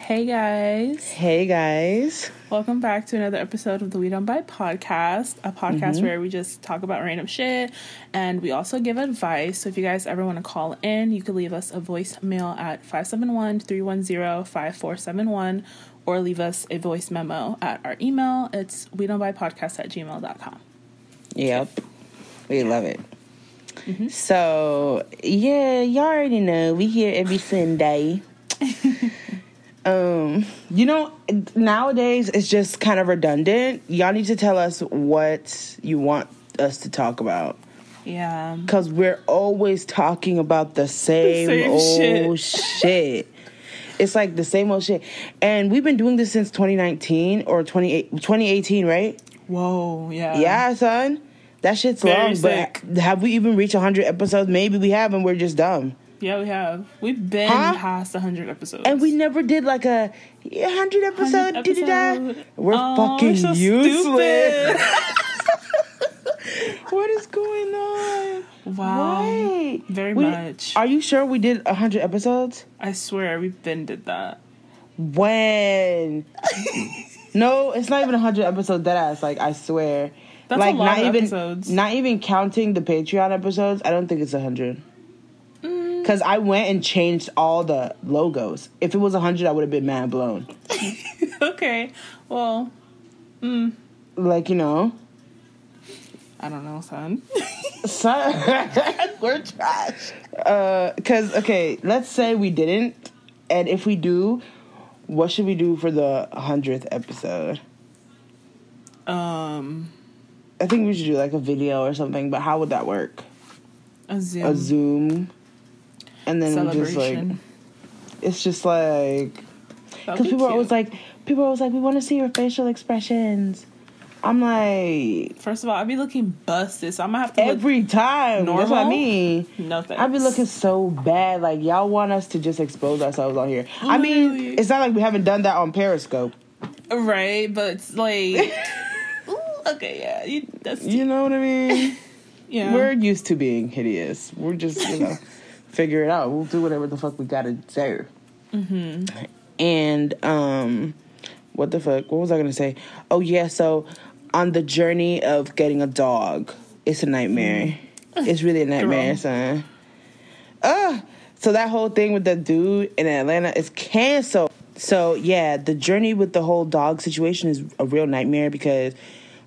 Hey guys. Hey guys. Welcome back to another episode of the We Don't Buy podcast, a podcast mm-hmm. where we just talk about random shit and we also give advice. So if you guys ever want to call in, you can leave us a voicemail at 571 310 5471 or leave us a voice memo at our email. It's we don't buy podcast at gmail.com. Yep. We love it. Mm-hmm. So, yeah, y'all already know we here every Sunday. Um, you know, nowadays it's just kind of redundant. Y'all need to tell us what you want us to talk about. Yeah. Because we're always talking about the same, same old shit. shit. It's like the same old shit. And we've been doing this since 2019 or 2018, right? Whoa, yeah. Yeah, son. That shit's Very long, sick. but have we even reached 100 episodes? Maybe we have, and we're just dumb. Yeah, we have. We've been huh? past 100 episodes. And we never did like a 100 episode. 100 Did it We're oh, fucking we're so useless. what is going on? Wow. Why? Very we, much. Are you sure we did 100 episodes? I swear we've been did that. When? no, it's not even 100 episodes dead ass. Like, I swear. That's like, a lot not of even, episodes. Not even counting the Patreon episodes, I don't think it's 100 because I went and changed all the logos. If it was a hundred, I would have been mad blown. okay, well, mm. like you know, I don't know, son. son, we're trash. Because uh, okay, let's say we didn't, and if we do, what should we do for the hundredth episode? Um, I think we should do like a video or something. But how would that work? A Zoom. A Zoom and then we just like it's just like because people are always like people are always like we want to see your facial expressions. I'm like, first of all, I'd be looking busted, so I'm gonna have to every time. Normal? That's what I mean. No thanks. I'd be looking so bad. Like y'all want us to just expose ourselves on here. I mean, it's not like we haven't done that on Periscope, right? But it's like, ooh, okay, yeah, you, that's you know what I mean. yeah, we're used to being hideous. We're just you know figure it out. We'll do whatever the fuck we gotta do. Mm-hmm. And um, what the fuck? What was I gonna say? Oh yeah, so on the journey of getting a dog, it's a nightmare. Mm. It's really a nightmare, son. Uh, so that whole thing with the dude in Atlanta is canceled. So yeah, the journey with the whole dog situation is a real nightmare because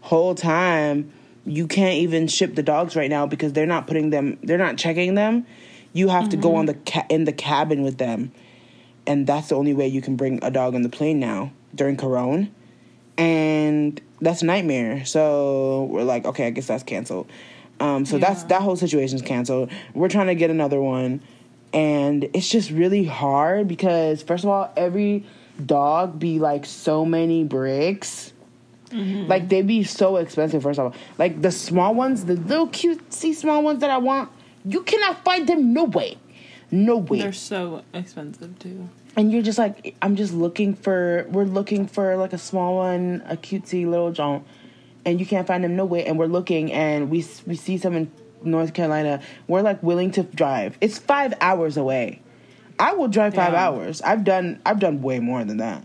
whole time you can't even ship the dogs right now because they're not putting them they're not checking them you have mm-hmm. to go on the ca- in the cabin with them, and that's the only way you can bring a dog on the plane now during Corona, and that's a nightmare. So we're like, okay, I guess that's canceled. Um, so yeah. that's that whole situation's canceled. We're trying to get another one, and it's just really hard because first of all, every dog be like so many bricks. Mm-hmm. Like they be so expensive. First of all, like the small ones, the little cutesy small ones that I want, you cannot find them no way. No way. They're so expensive too. And you're just like, I'm just looking for, we're looking for like a small one, a cutesy little jaunt, and you can't find them no way. And we're looking, and we we see some in North Carolina. We're like willing to drive. It's five hours away. I will drive five yeah. hours. I've done I've done way more than that.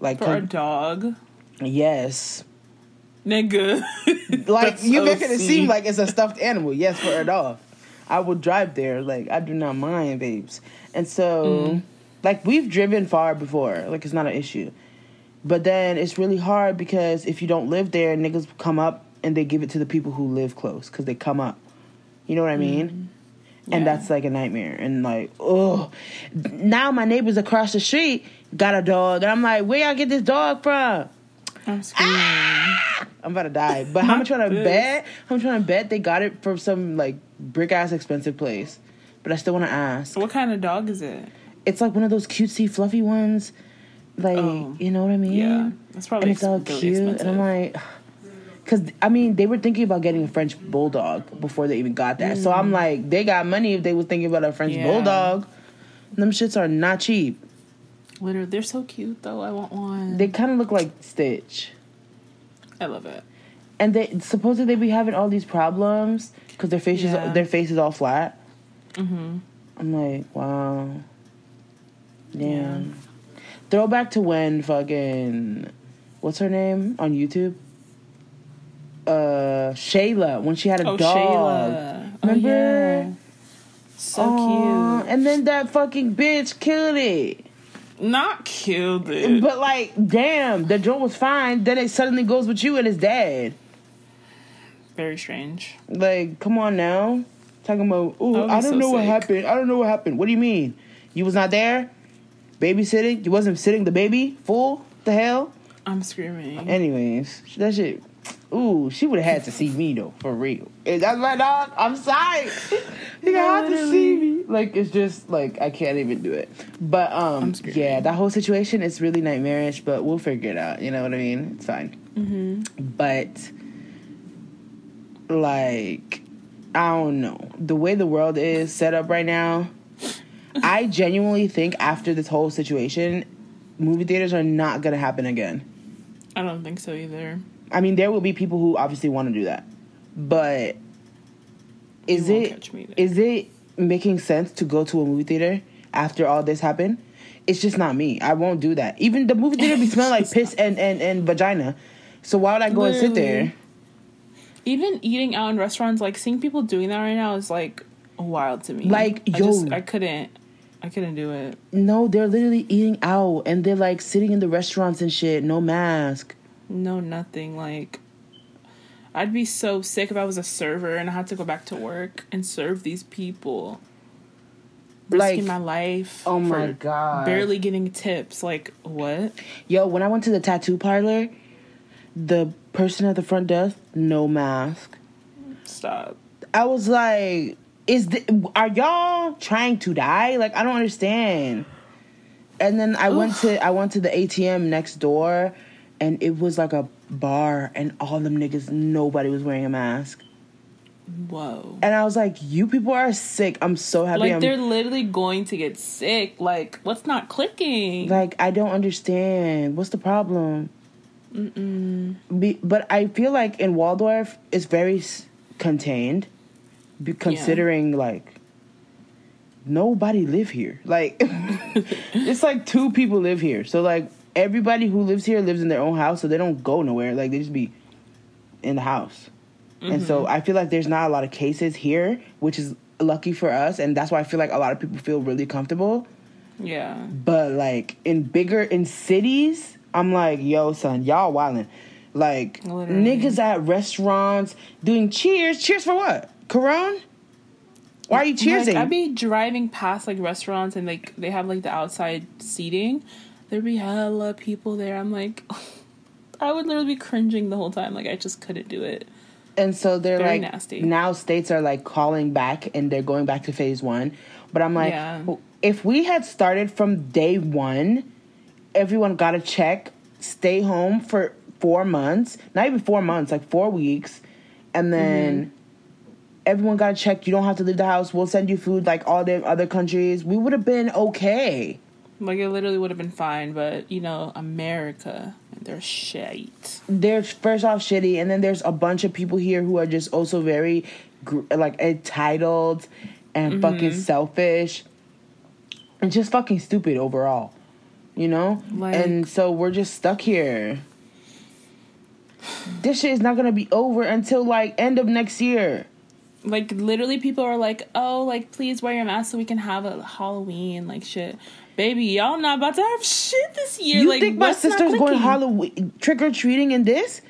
Like for a dog. Yes. Nigga. like you making it seem like it's a stuffed animal. Yes, for a dog. I will drive there. Like I do not mind, babes. And so, mm. like we've driven far before. Like it's not an issue. But then it's really hard because if you don't live there, niggas come up and they give it to the people who live close because they come up. You know what I mean? Mm. Yeah. And that's like a nightmare. And like, oh, now my neighbors across the street got a dog, and I'm like, where y'all get this dog from? I'm screaming. Ah! I'm about to die. But how much trying to bet? How much trying to bet they got it from some like brick ass expensive place? But I still want to ask. What kind of dog is it? It's like one of those cutesy, fluffy ones. Like oh, you know what I mean? Yeah, that's probably. And it's all cute, expensive. and I'm like. Cause I mean, they were thinking about getting a French bulldog before they even got that. Mm. So I'm mm. like, they got money if they was thinking about a French yeah. bulldog. Them shits are not cheap. Literally, they're so cute though. I want one. They kind of look like Stitch. I love it. And they supposedly they be having all these problems because their faces yeah. their face is all flat. Mm-hmm. I'm like, wow, damn. Yeah. Throwback to when fucking what's her name on YouTube? Uh, Shayla when she had a Oh, dog. Shayla. Remember? Oh, yeah. So Aw, cute. And then that fucking bitch killed it. Not killed it. But like, damn, the joint was fine. Then it suddenly goes with you and it's dead. Very strange. Like, come on now. Talking about, oh, I don't so know what happened. I don't know what happened. What do you mean? You was not there? Babysitting? You wasn't sitting the baby? Fool? The hell? I'm screaming. Anyways, that shit. Ooh, she would have had to see me though, for real. If that's my dog. I'm sorry. You had to see me. Like it's just like I can't even do it. But um, yeah, that whole situation is really nightmarish. But we'll figure it out. You know what I mean? It's fine. mm-hmm. But like, I don't know the way the world is set up right now. I genuinely think after this whole situation, movie theaters are not gonna happen again. I don't think so either. I mean, there will be people who obviously want to do that, but is it catch me there. is it making sense to go to a movie theater after all this happened? It's just not me. I won't do that. Even the movie theater be smelling like piss and, and, and vagina. So why would I go and sit there? Even eating out in restaurants, like seeing people doing that right now is like wild to me. Like, I yo. just, I couldn't, I couldn't do it. No, they're literally eating out and they're like sitting in the restaurants and shit, no mask. No, nothing. Like, I'd be so sick if I was a server and I had to go back to work and serve these people, risking Like, my life. oh my God. Barely getting tips. Like, what? Yo, when I went to the tattoo parlor, the person at the front desk, no mask. Stop. I was like, is the, are y'all trying to die? Like I don't understand. And then I went to I went to the ATM next door and it was like a bar and all them niggas nobody was wearing a mask. Whoa. And I was like, you people are sick. I'm so happy Like I'm they're literally going to get sick. Like, what's not clicking? like I don't understand. What's the problem? Be, but I feel like in Waldorf it's very s- contained, be, considering like nobody live here. Like it's like two people live here, so like everybody who lives here lives in their own house, so they don't go nowhere. Like they just be in the house, and so mm-hmm. I feel like there's not a lot of cases here, which is lucky for us, and that's why I feel like a lot of people feel really comfortable. yeah. But like in bigger in cities, I'm like, yo, son, y'all wildin'. Like Literally. niggas at restaurants doing cheers. Cheers for what? Corona? Why are you cheersing? Like, I'd be driving past like restaurants and like they have like the outside seating. There'd be hella people there. I'm like, I would literally be cringing the whole time. Like I just couldn't do it. and so they're Very like nasty. now states are like calling back and they're going back to phase one. But I'm like, Yeah. if we had started from day one, everyone got a check, stay home for four months, not even four months, like four weeks, and then mm-hmm. everyone got a check. You don't have to leave the house. We'll send you food like all the other countries. We would have been okay. Like it literally would have been fine, but you know, America, they're shit. They're first off shitty, and then there's a bunch of people here who are just also very like entitled and mm-hmm. fucking selfish and just fucking stupid overall. You know, Like- and so we're just stuck here. This shit is not gonna be over until like end of next year. Like literally, people are like, "Oh, like please wear your mask so we can have a Halloween." Like shit, baby, y'all not about to have shit this year. You like, think my sister's going? Halloween trick or treating in this?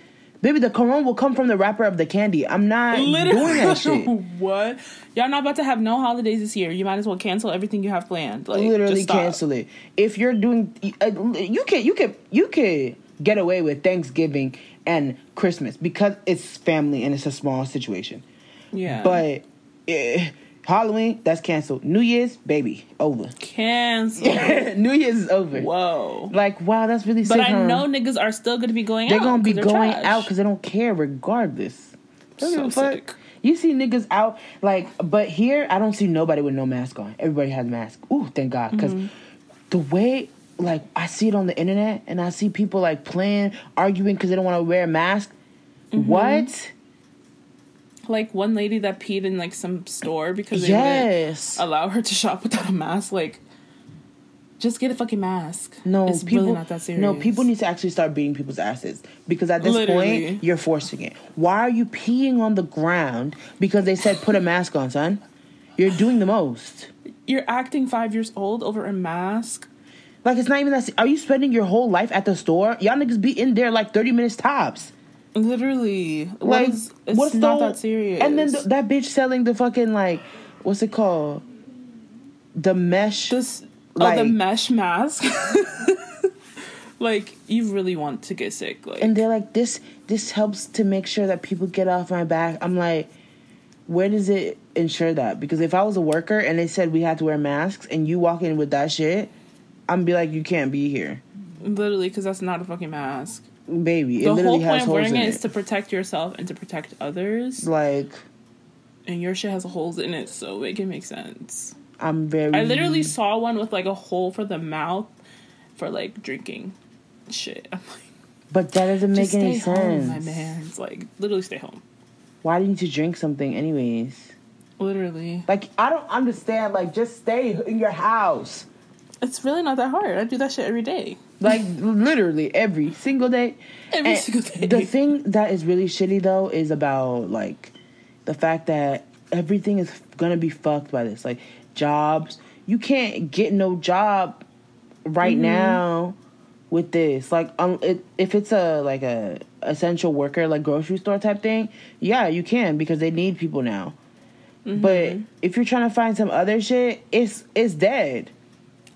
Baby, the corona will come from the wrapper of the candy. I'm not Literally, doing that shit. what? Y'all not about to have no holidays this year. You might as well cancel everything you have planned. Like, literally just cancel it. If you're doing, uh, you can you can you can get away with Thanksgiving and Christmas because it's family and it's a small situation. Yeah, But eh, Halloween, that's canceled. New Year's, baby, over. cancel. New Year's is over. Whoa. Like wow, that's really But sick. I huh? know niggas are still going to be going out. they're out. gonna be they're going trash. out because they don't care regardless. Don't give So a fuck. sick. You see niggas out like, but here I don't see nobody with no mask on. Everybody has mask. Ooh, thank God, because Mm-hmm. the way like I see it on the internet and I see people like playing, arguing because they don't want to wear a mask. Mm-hmm. What? Like one lady that peed in like some store because they Yes. wouldn't allow her to shop without a mask. Like, Just get a fucking mask. No, it's people, really not that serious. No, people need to actually start beating people's asses because at this Literally. point you're forcing it. Why are you peeing on the ground because they said put a mask on, son? You're doing the most. You're acting five years old over a mask. Like it's not even that. Are you spending your whole life at the store? Y'all niggas be in there like thirty minutes tops. Literally, what Like is- it's what's not the- that serious. And then th- that bitch selling the fucking like, what's it called? The mesh. this like- oh the mesh mask. like you really want to get sick. Like and they're like this this helps to make sure that people get off my back i'm like where does it ensure that because if i was a worker and they said we had to wear masks and you walk in with that shit i'm be like you can't be here literally, because that's not a fucking mask. Baby it the literally whole point has of wearing in it it is to protect yourself and to protect others. like And your shit has holes in it, so it can make sense. i'm very I literally saw one with like a hole for the mouth for like drinking shit. I'm like, but that doesn't make just any stay sense home, my man. It's like literally stay home. why do you need to drink something anyways Literally, like i don't understand like just stay in your house it's really not that hard. I do that shit every day. Like literally every single day Every And single day. The thing that is really shitty though is about like the fact that everything is gonna be fucked by this. Like jobs, you can't get no job right Mm-hmm. now with this. Like um, it, if it's a like a essential worker, like grocery store type thing, yeah, you can because they need people now. Mm-hmm. But if you're trying to find some other shit, it's it's dead.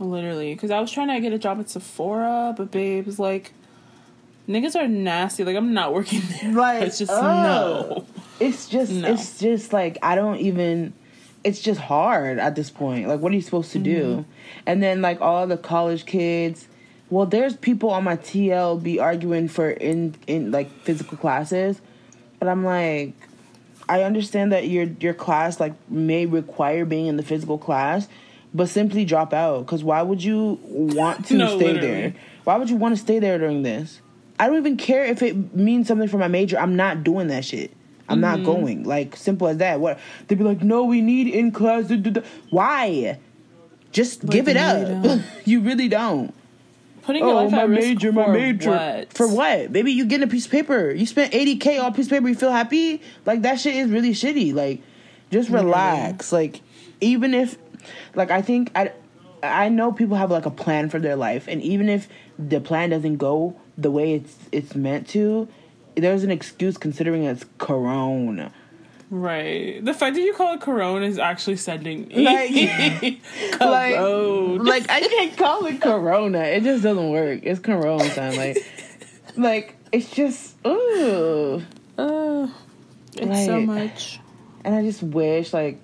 Literally, because I was trying to get a job at Sephora, but babe was like, niggas are nasty. Like I'm not working there. Like, it's just ugh. no. It's just No. it's just like I don't even it's just hard at this point. Like what are you supposed to do? Mm-hmm. And then like all the college kids well there's people on my TL be arguing for in in like physical classes, but I'm like I understand that your your class like may require being in the physical class, but simply drop out cuz why would you want to No, stay literally. there? Why would you want to stay there during this? I don't even care if it means something for my major. I'm not doing that shit. I'm Mm-hmm. not going. Like simple as that. What they'd be like, no, we need in class. duh, duh, duh." Why? Just give it you up. you really don't. Putting your Oh, life my at risk major, my for major. What? For what? Maybe you get a piece of paper. You spent 80K on a piece of paper. You feel happy? Like, that shit is really shitty. Like, just relax. Like, even if, like, I think, I, I know people have, like, a plan for their life. And even if the plan doesn't go the way it's it's meant to, there's an excuse considering it's Corona. Right. The fact that you call it Corona is actually sending me. Like- Corona. Like, I can't call it Corona. It just doesn't work. It's Corona time. Like, like, it's just, ooh. Uh, it's so much. And I just wish, like,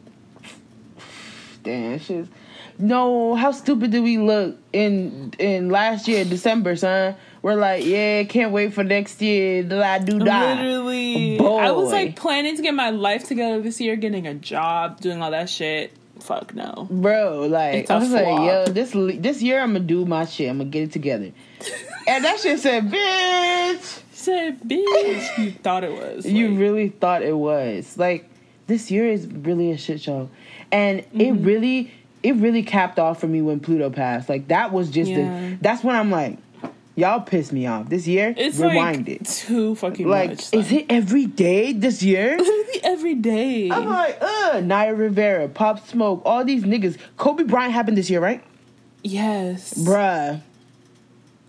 damn, shit. No, how stupid do we look in in last year, December, son? We're like, yeah, can't wait for next year. I do da. Literally. Boy. I was like planning to get my life together this year, getting a job, doing all that shit. Fuck no. Bro, like I was like, yo, this this year I'm gonna do my shit. I'm gonna get it together. and that shit said, bitch. Said, bitch, you thought it was. you Like, really thought it was like this year is really a shit show and it Mm-hmm. really it really capped off for me when pluto passed like that was just Yeah. the that's when i'm like y'all pissed me off this year It's rewind like it too fucking like much. is it every day this year literally every day? i'm like uh naya rivera pop smoke all these niggas kobe bryant happened this year right yes, bruh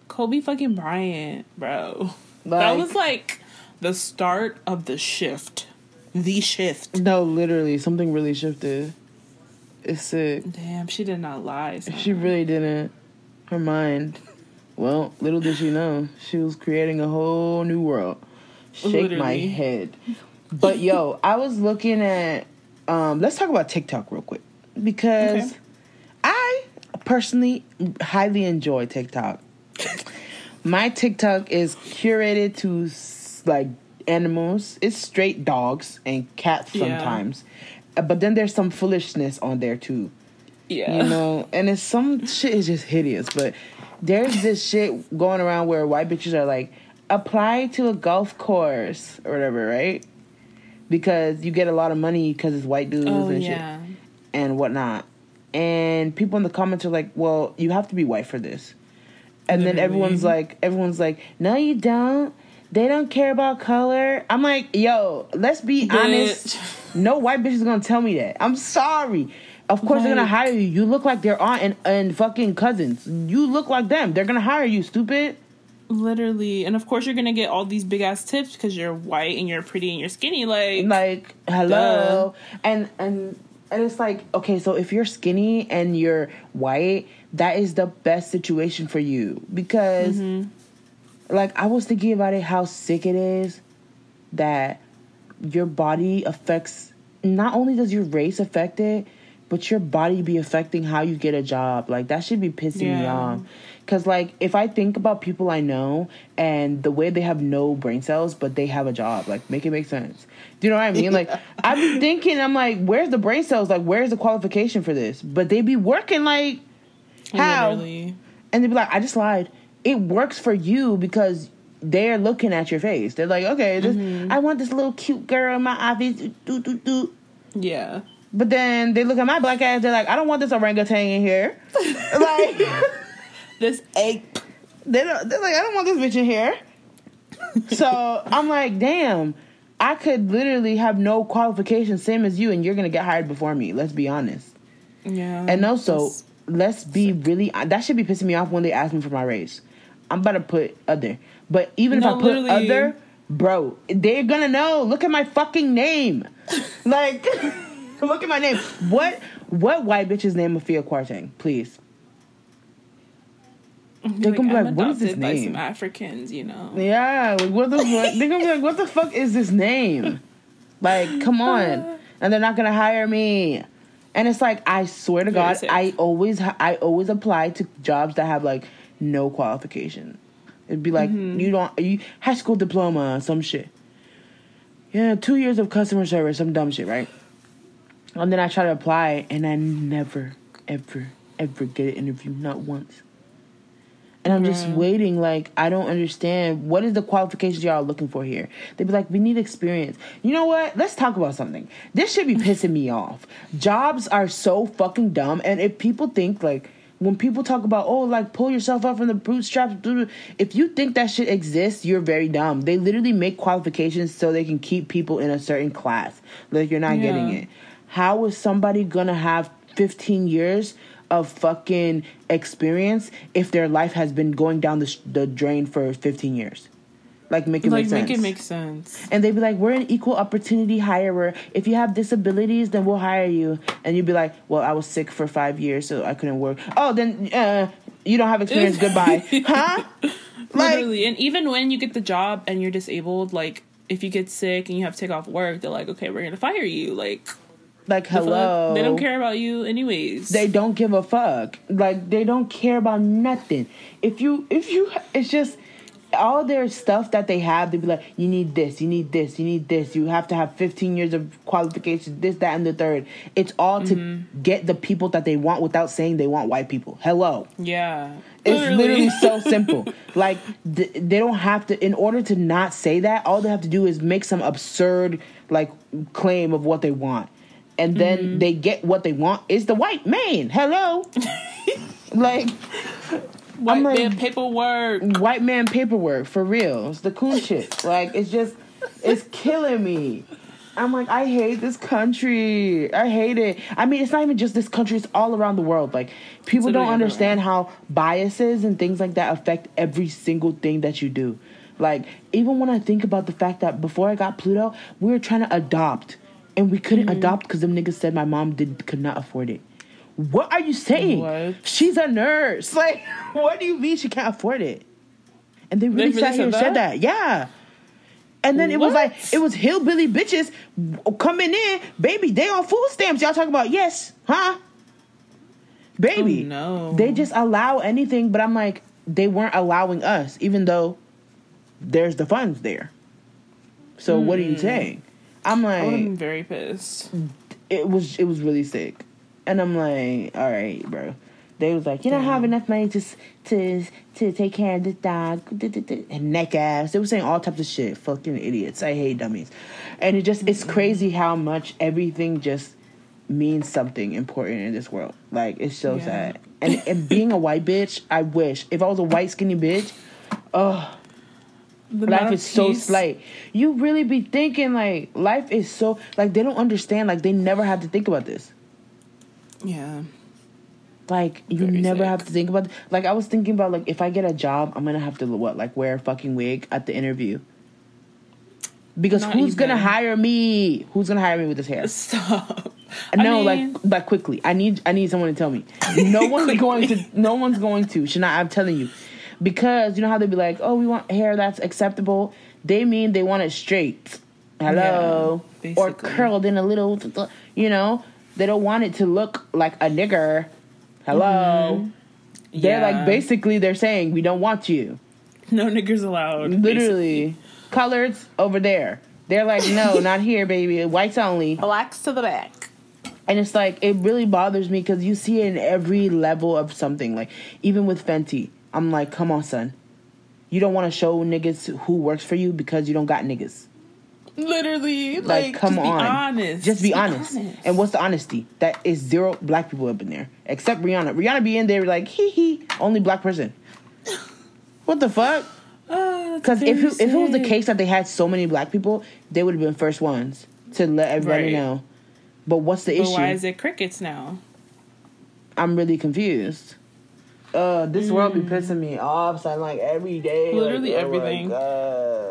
Kobe fucking Bryant, bro. like, that was like the start of the shift. The shift. no literally something really shifted it's sick Damn, she did not lie. She really didn't. Her mind. Well, little did she know, she was creating a whole new world. Shake my head. But yo, I was looking at. Um, let's talk about TikTok real quick because Okay. I personally highly enjoy TikTok. My TikTok is curated to like animals. It's straight dogs and cats sometimes, Uh, Uh, but then there's some foolishness on there too yeah. you know, and it's some shit is just hideous. But there's this shit going around where white bitches are like, apply to a golf course or whatever, right? Because you get a lot of money because it's white dudes oh and shit and whatnot. and people in the comments are like, "Well, you have to be white for this," and Literally. then everyone's like, "Everyone's like, no, you don't." They don't care about color. I'm like, yo, let's be Bitch. honest. No white bitch is gonna tell me that. I'm sorry. Of course they're gonna hire you. You look like their aunt and, and fucking cousins. You look like them. They're gonna hire you, stupid. Literally, and of course you're gonna get all these big ass tips because you're white and you're pretty and you're skinny. Like, like hello and and and it's like okay so if you're skinny and you're white that is the best situation for you because mm-hmm. like i was thinking about it how sick it is that your body affects not only does your race affect it but your body be affecting how you get a job. Like that should be pissing me off. Because like if i think about people i know and the way they have no brain cells but they have a job like make it make sense. Do you know what i mean? Like i be thinking i'm like where's the brain cells? Like where's the qualification for this? But they be working like how? Literally. and they'd be like, I just lied. It works for you because they're looking at your face. They're like, okay, this, Mm-hmm. I want this little cute girl in my office. Do, do, do. Yeah. But then they look at my black ass. They're like, I don't want this orangutan in here. like, This ape. they don't, they're like, I don't want this bitch in here. so I'm like, damn. I could literally have no qualifications, same as you, and you're gonna get hired before me. Let's be honest. Yeah. And also, let's be really that should be pissing me off when they ask me for my raise. I'm about to put other. But even No, if I put literally. other, bro, they're gonna know. Look at my fucking name. like look at my name. What what white bitch's name Afia Kwarteng, please? They're gonna be I'm like, what is this name? some Africans, you know. Yeah, like what the fuck? They're gonna be like, what the fuck is this name? Like, come on. And they're not gonna hire me. And it's like, I swear to God. I always, I always apply to jobs that have like no qualification. It'd be like, Mm-hmm. you don't, you high school diploma, some shit. Yeah, two years of customer service, some dumb shit, right? And then I try to apply, and I never, ever, ever get an interview, not once. And I'm just Right. waiting, like, I don't understand. What is the qualifications y'all are looking for here? They'd be like, we need experience. You know what? Let's talk about something. This should be pissing me off. Jobs are so fucking dumb. And if people think, like, when people talk about, oh, like, pull yourself up from the bootstraps, if you think that shit exists, you're very dumb. They literally make qualifications so they can keep people in a certain class. Like, you're not getting it. How is somebody gonna have 15 years of fucking experience if their life has been going down the, the drain for 15 years? Like, make it Like make sense. make it make sense. and they'd be like, "We're an equal opportunity hirer. If you have disabilities, then we'll hire you." And you'd be like, "Well, I was sick for five years, so I couldn't work." Oh, then uh, you don't have experience. Goodbye, huh? Like, Literally. And even when you get the job and you're disabled, like if you get sick and you have to take off work, they're like, okay, we're gonna fire you. Like, like hello. They don't care about you anyways. They don't give a fuck. Like they don't care about nothing. If you, if you, it's just all their stuff that they have. They'd be like, you need this, you need this, you need this. You have to have 15 years of qualifications, this, that, and the third. It's all to Mm-hmm. get the people that they want without saying they want white people. Hello. yeah. It's literally so simple. Like th- they don't have to. In order to not say that, all they have to do is make some absurd like claim of what they want, and then Mm-hmm. they get what they want. Is the white man? Hello, like White like- man paperwork. white man paperwork for real. It's the cool shit. Like it's just, it's killing me. I'm like, I hate this country. I hate it. I mean, it's not even just this country, it's all around the world. Like, people don't understand how biases and things like that affect every single thing that you do. Like, even when I think about the fact that before I got Pluto, we were trying to adopt. And we couldn't Mm-hmm. adopt because them niggas said my mom did could not afford it. What are you saying? What? She's a nurse. Like, what do you mean she can't afford it? And they really really sat here said and said that? Yeah. And then it was like it was hillbilly bitches coming in, baby. They on food stamps. Y'all talking about yes, huh? Baby, Oh, no. they just allow anything. But I'm like, they weren't allowing us, even though there's the funds there. So what are you saying? I'm Hmm. I would have like, very pissed. it was it was really sick, and I'm like, all right, bro. They was like, you don't have enough money to to to take care of this dog, and neck ass. They were saying all types of shit. Fucking idiots. I hate dummies, and it just it's crazy how much everything just means something important in this world. Like it's so yeah. sad. And and being a white bitch, I wish if I was a white skinny bitch, oh. life is so slight. You really be thinking like life is so like they don't understand. Like they never have to think about this. Yeah. Like you Very never sick. have to think about. Like I was thinking about like if I get a job, I'm gonna have to what like wear a fucking wig at the interview. Because Not who's even. gonna hire me? Who's gonna hire me with this hair? Stop. No, I mean, like but quickly. I need I need someone to tell me. No one's going to. No one's going to. Should not. I'm telling you, because you know how they'd be like, oh, we want hair that's acceptable. They mean they want it straight. Hello, yeah, or curled in a little. You know, they don't want it to look like a nigger. Hello. Mm-hmm. They're yeah. like basically they're saying we don't want you. No niggers allowed. Literally. Basically. Coloreds over there. They're like, no, not here, baby. Whites only. Blacks to the back. And it's like it really bothers me because you see it in every level of something. Like even with Fenty, I'm like, come on, son. You don't want to show niggas who works for you because you don't got niggas. Literally, like, like come on, honest. Just be, just honest. honest. And what's the honesty? That is zero black people up in there, except Rihanna. Rihanna be in there like, hee hee, only black person. what the fuck? Because uh, if it, if it was the case that they had so many black people, they would have been first ones to let everybody right. know. But what's the but issue? Why is it crickets now? I'm really confused. Uh, this mm. world be mm. pissing me off. So I'm like every day, literally like, oh everything.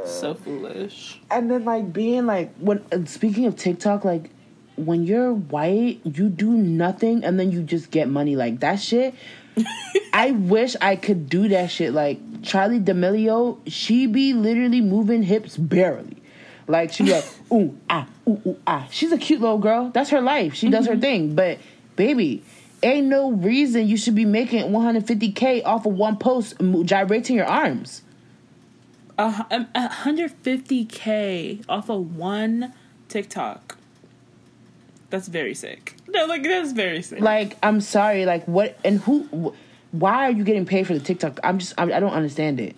so foolish. And then like being like, when uh, speaking of TikTok, like when you're white, you do nothing and then you just get money. Like that shit. I wish I could do that shit. Like Charli D'Amelio, she be literally moving hips barely. Like she be like, ooh ah ooh ooh ah. She's a cute little girl. That's her life. She does mm-hmm. her thing. But baby, ain't no reason you should be making 150k off of one post gyrating your arms. Uh, 150k off of one TikTok. That's very sick. No, like that's very sick. Like I'm sorry, like what and who? Why are you getting paid for the TikTok? I'm just I, I don't understand it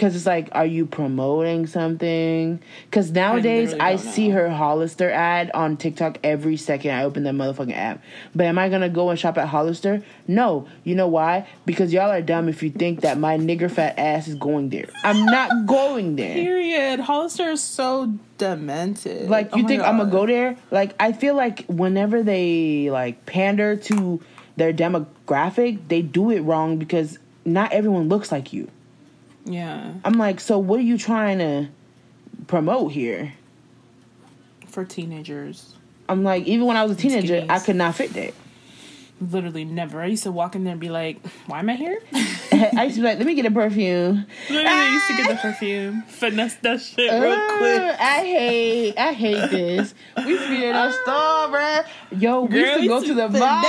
because it's like, are you promoting something? Because nowadays I, I see her Hollister ad on TikTok every second I open that motherfucking app. But am I gonna go and shop at Hollister? No. You know why? Because y'all are dumb if you think that my nigger fat ass is going there. I'm not going there. Period. Hollister is so demented. Like you oh think God. I'm gonna go there? Like I feel like whenever they like pander to their demographic, they do it wrong because not everyone looks like you. Yeah. I'm like, so what are you trying to promote here? For teenagers. I'm like, even when I was a teenager, I could not fit that. Literally never. I used to walk in there and be like, why am I here? I used to be like, let me get a perfume. Literally I used to get the perfume. Finesse that shit real uh, quick. I hate, I hate this. We used to be in a store, bruh. Yo, we Girl, used to go to the mall.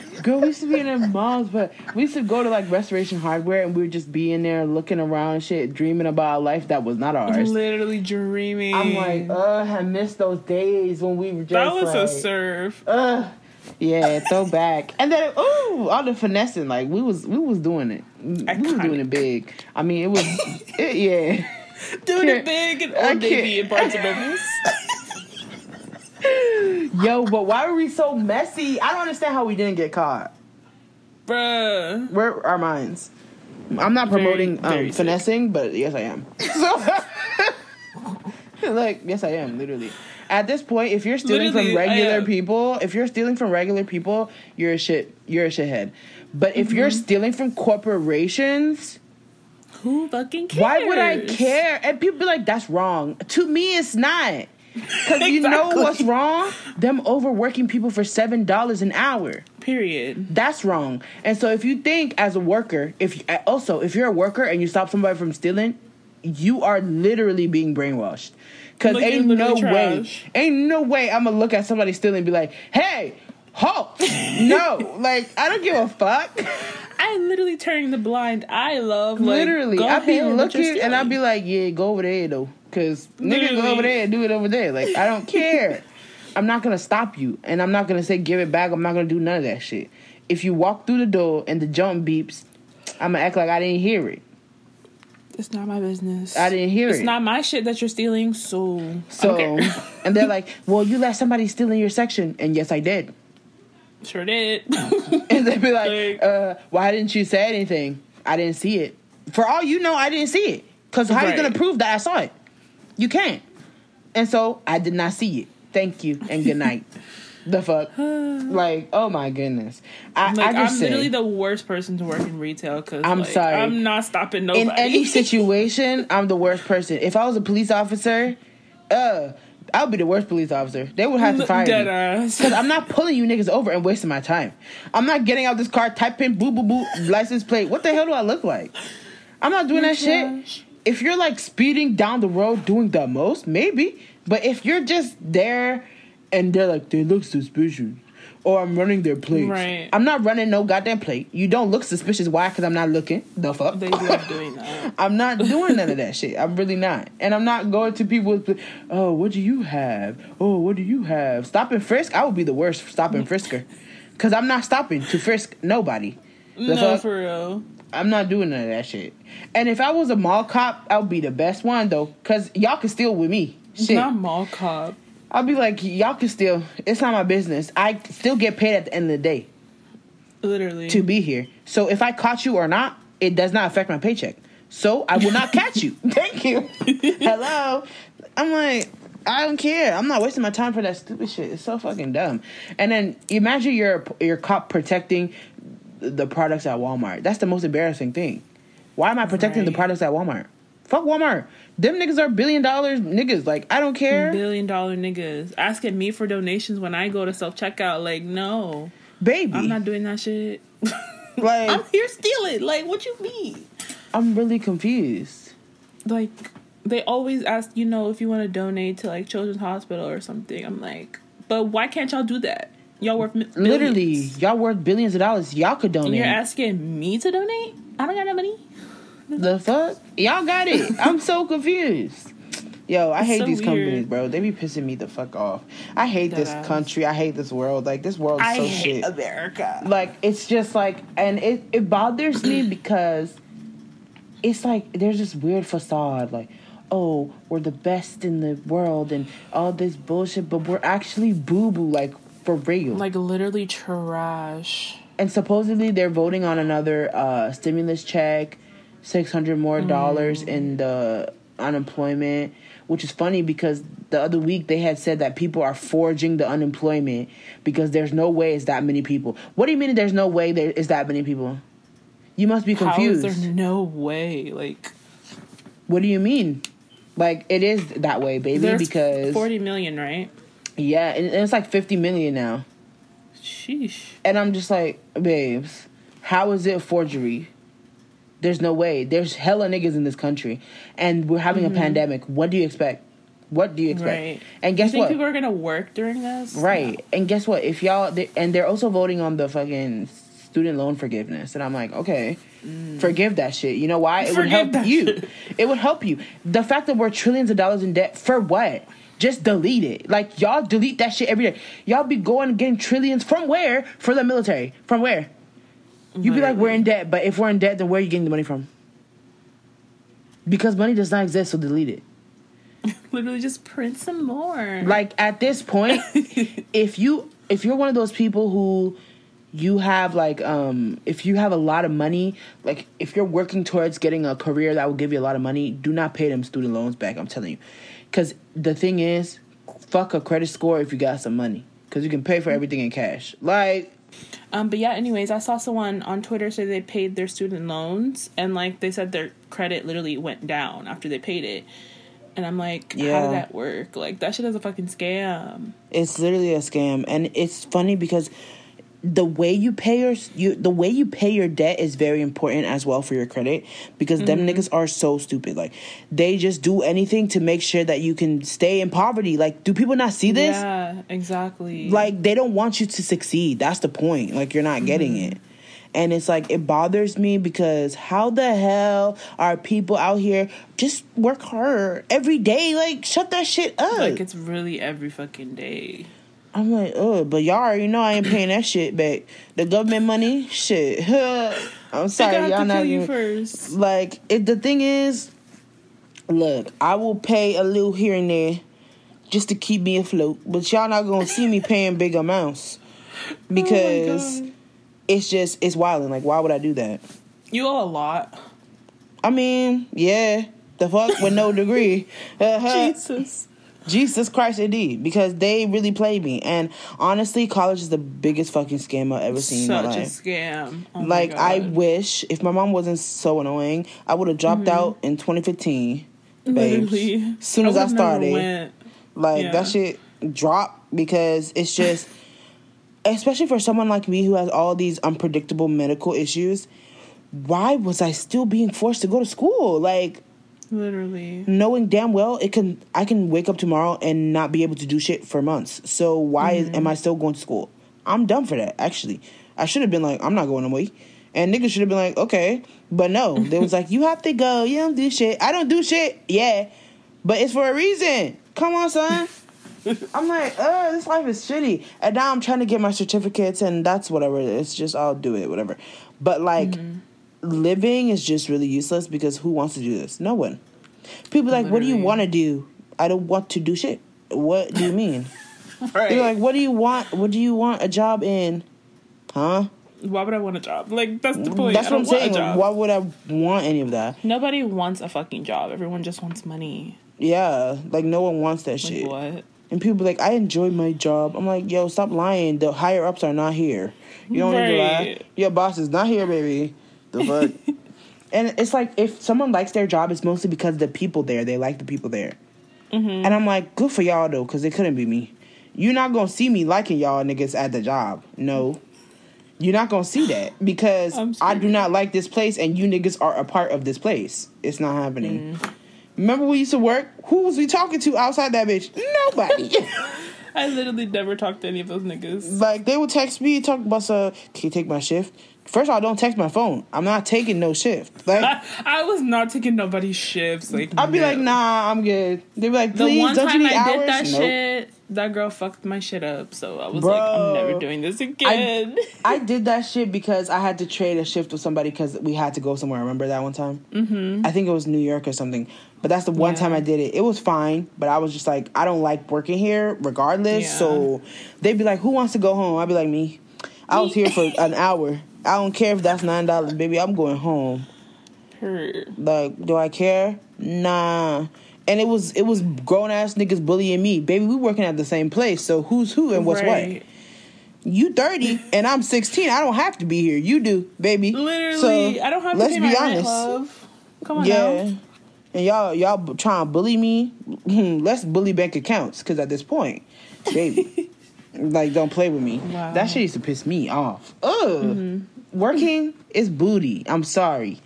Girl, we used to be in the malls, but we used to go to like Restoration Hardware and we would just be in there looking around shit, dreaming about a life that was not ours. Literally dreaming. I'm like, ugh, I miss those days when we were just That was like, a serve. Ugh. Yeah, throw back. And then ooh, all the finessing, like we was we was doing it. Iconic. We was doing it big. I mean it was it, yeah. Doing it big and Old Navy in Barnes and Nobles. Yo, but why were we so messy? I don't understand how we didn't get caught. Bruh. Where are our minds? I'm not promoting very, very um, finessing, but yes, I am. So, like, yes, I am, literally. At this point, if you're stealing literally, from regular people, if you're stealing from regular people, you're a shit. You're a shithead. But if mm-hmm. you're stealing from corporations, who fucking cares? Why would I care? And people be like, "That's wrong." To me, it's not. Because exactly. you know what's wrong? Them overworking people for seven dollars an hour. Period. That's wrong. And so if you think as a worker, if also if you're a worker and you stop somebody from stealing, you are literally being brainwashed. Cause ain't no trash. way, ain't no way I'm gonna look at somebody stealing and be like, "Hey, halt!" no, like I don't give a fuck. I literally turn the blind eye, love. Like, literally, I'd be looking and I'd be like, "Yeah, go over there though." Cause nigga go over there and do it over there. Like I don't care. I'm not gonna stop you, and I'm not gonna say give it back. I'm not gonna do none of that shit. If you walk through the door and the jump beeps, I'm gonna act like I didn't hear it. It's not my business. I didn't hear it's it. It's not my shit that you're stealing, so. So, and they're like, well, you let somebody steal in your section. And yes, I did. Sure did. and they'd be like, like uh, why didn't you say anything? I didn't see it. For all you know, I didn't see it. Because how right. are you going to prove that I saw it? You can't. And so I did not see it. Thank you and good night. the fuck? like, oh my goodness. I, like, I am literally the worst person to work in retail because I'm like, sorry. I'm not stopping nobody. In any situation, I'm the worst person. If I was a police officer, uh, I would be the worst police officer. They would have to fire Dead me because I'm not pulling you niggas over and wasting my time. I'm not getting out this car, typing boo boo boo license plate. What the hell do I look like? I'm not doing that shit. If you're like speeding down the road doing the most, maybe. But if you're just there and they're like, they look suspicious. Or I'm running their plate. Right. I'm not running no goddamn plate. You don't look suspicious. Why? Because I'm not looking. The fuck? They love doing that. I'm not doing none of that shit. I'm really not. And I'm not going to people with, oh, what do you have? Oh, what do you have? Stop and frisk? I would be the worst stop and frisker. Because I'm not stopping to frisk nobody. The no, fuck? for real. I'm not doing none of that shit. And if I was a mall cop, I would be the best one though, cause y'all can steal with me. Shit. Not mall cop. I'll be like, y'all can steal. It's not my business. I still get paid at the end of the day. Literally. To be here. So if I caught you or not, it does not affect my paycheck. So I will not catch you. Thank you. Hello. I'm like, I don't care. I'm not wasting my time for that stupid shit. It's so fucking dumb. And then imagine you're your cop protecting the products at Walmart. That's the most embarrassing thing. Why am I protecting right. the products at Walmart? Fuck Walmart. Them niggas are billion dollars niggas. Like I don't care. Billion dollar niggas asking me for donations when I go to self checkout. Like no, baby, I'm not doing that shit. like I'm here stealing. Like what you mean? I'm really confused. Like they always ask, you know, if you want to donate to like Children's Hospital or something. I'm like, but why can't y'all do that? Y'all worth literally y'all worth billions of dollars. Y'all could donate. You're asking me to donate? I don't got no money. The fuck? Y'all got it. I'm so confused. Yo, I it's hate so these weird. companies, bro. They be pissing me the fuck off. I hate this country. I hate this world. Like this world is so shit. America. Like it's just like, and it it bothers me because it's like there's this weird facade, like. Oh, we're the best in the world and all this bullshit, but we're actually boo boo, like for real. Like literally trash. And supposedly they're voting on another uh, stimulus check six hundred more dollars mm. in the unemployment, which is funny because the other week they had said that people are forging the unemployment because there's no way it's that many people. What do you mean there's no way there is that many people? You must be confused. How is there no way? Like, what do you mean? Like it is that way, baby. There's because forty million, right? Yeah, and it's like fifty million now. Sheesh. And I'm just like, babes, how is it forgery? There's no way. There's hella niggas in this country, and we're having mm-hmm. a pandemic. What do you expect? What do you expect? Right. And guess you what? People are gonna work during this, right? No. And guess what? If y'all they, and they're also voting on the fucking student loan forgiveness, and I'm like, okay, mm. forgive that shit. You know why? It forgive would help you. Shit. It would help you. The fact that we're trillions of dollars in debt for what? Just delete it. Like y'all delete that shit every day. Y'all be going getting trillions from where? For the military. From where? You'd be like, we're in debt, but if we're in debt, then where are you getting the money from? Because money does not exist, so delete it. Literally, just print some more. Like at this point, if you if you're one of those people who you have like um if you have a lot of money, like if you're working towards getting a career that will give you a lot of money, do not pay them student loans back. I'm telling you, because the thing is, fuck a credit score if you got some money, because you can pay for everything in cash. Like um, but yeah, anyways, I saw someone on Twitter say they paid their student loans and like they said their credit literally went down after they paid it. And I'm like, yeah. how did that work? Like that shit is a fucking scam. It's literally a scam, and it's funny because the way you pay your you the way you pay your debt is very important as well for your credit because mm-hmm. them niggas are so stupid. Like they just do anything to make sure that you can stay in poverty. Like do people not see this? Yeah, exactly. Like they don't want you to succeed. That's the point. Like you're not getting mm-hmm. it. And it's like it bothers me because how the hell are people out here just work hard every day? Like shut that shit up. Like it's really every fucking day. I'm like, oh, but y'all already know I ain't paying that shit back. The government money, shit. I'm sorry, y'all not you even. first. Like, it, the thing is, look, I will pay a little here and there just to keep me afloat, but y'all not gonna see me paying big amounts because Oh it's just it's wilding. Like, why would I do that? you owe a lot. I mean, yeah, the fuck with no degree. Uh-huh. Jesus. Jesus Christ, indeed, because they really played me. And honestly, college is the biggest fucking scam I've ever seen in Such my a life. scam. Oh like, I wish if my mom wasn't so annoying, I would have dropped out in 2015. babes. Mm-hmm. Literally. As soon as I, would've started, like Yeah. that shit dropped because it's just, especially for someone like me who has all these unpredictable medical issues. Why was I still being forced to go to school? Like, Literally. knowing damn well it can I can wake up tomorrow and not be able to do shit for months. So why is, am mm. I still going to school? I'm done for that. Actually, I should have been like, I'm not going away, and niggas should have been like, okay, but no, they was like, you have to go. You don't do shit. I don't do shit. Yeah, but it's for a reason. Come on, son. I'm like, oh, this life is shitty, and now I'm trying to get my certificates, and that's whatever. It's just I'll do it, whatever. But like mm. Living is just really useless because who wants to do this? No one. People are like, what do you want to do? I don't want to do shit. What do you mean? Right. They're like, what do you want? What do you want a job in? Huh? Why would I want a job? Like that's the point. That's what I'm don't want a saying. Like, why would I want any of that? Nobody wants a fucking job. Everyone just wants money. Yeah, like no one wants that Like shit. what? And people be like, I enjoy my job. I'm like, yo, stop lying. The higher ups are not here. You don't need to lie. Your boss is not here, baby. The fuck. and it's like if someone likes their job, it's mostly because the people there. They like the people there. Mm-hmm. And I'm like, good for y'all though, because it couldn't be me. You're not gonna see me liking y'all niggas at the job. No. You're not gonna see that because I'm do not like this place and you niggas are a part of this place. It's not happening. Mm. Remember we used to work? Who was we talking to outside that bitch? Nobody. I literally never talked to any of those niggas. like they would text me, talk about uh, can you take my shift? First of all, don't text my phone. I'm not taking no shift. Like I, I was not taking nobody's shifts. Like I'd be no. like, nah, I'm good. They'd be like, The please, one don't you time need I hours? did that Nope. shit, that girl fucked my shit up. So I was like, I'm never doing this again. I did that shit because I had to trade a shift with somebody because we had to go somewhere. Remember that one time? Mm-hmm. I think it was New York or something. But that's the one Yeah. time I did it. It was fine, but I was just like, I don't like working here regardless. Yeah. So they'd be like, who wants to go home? I'd be like, me. I was here for an hour. I don't care if that's nine dollars, baby. I'm going home. Her. Like, do I care? Nah. And it was it was grown ass niggas bullying me, baby. We working at the same place, so who's who and what's Right. what? You thirty and I'm sixteen. I don't have to be here. You do, baby. Literally, So, I don't have to let's pay be my honest. love. Come on Yeah. now. And y'all y'all trying to bully me? Let's bully bank accounts because at this point, baby, like don't play with me. Wow. That shit used to piss me off. Ugh. Working is booty. I'm sorry.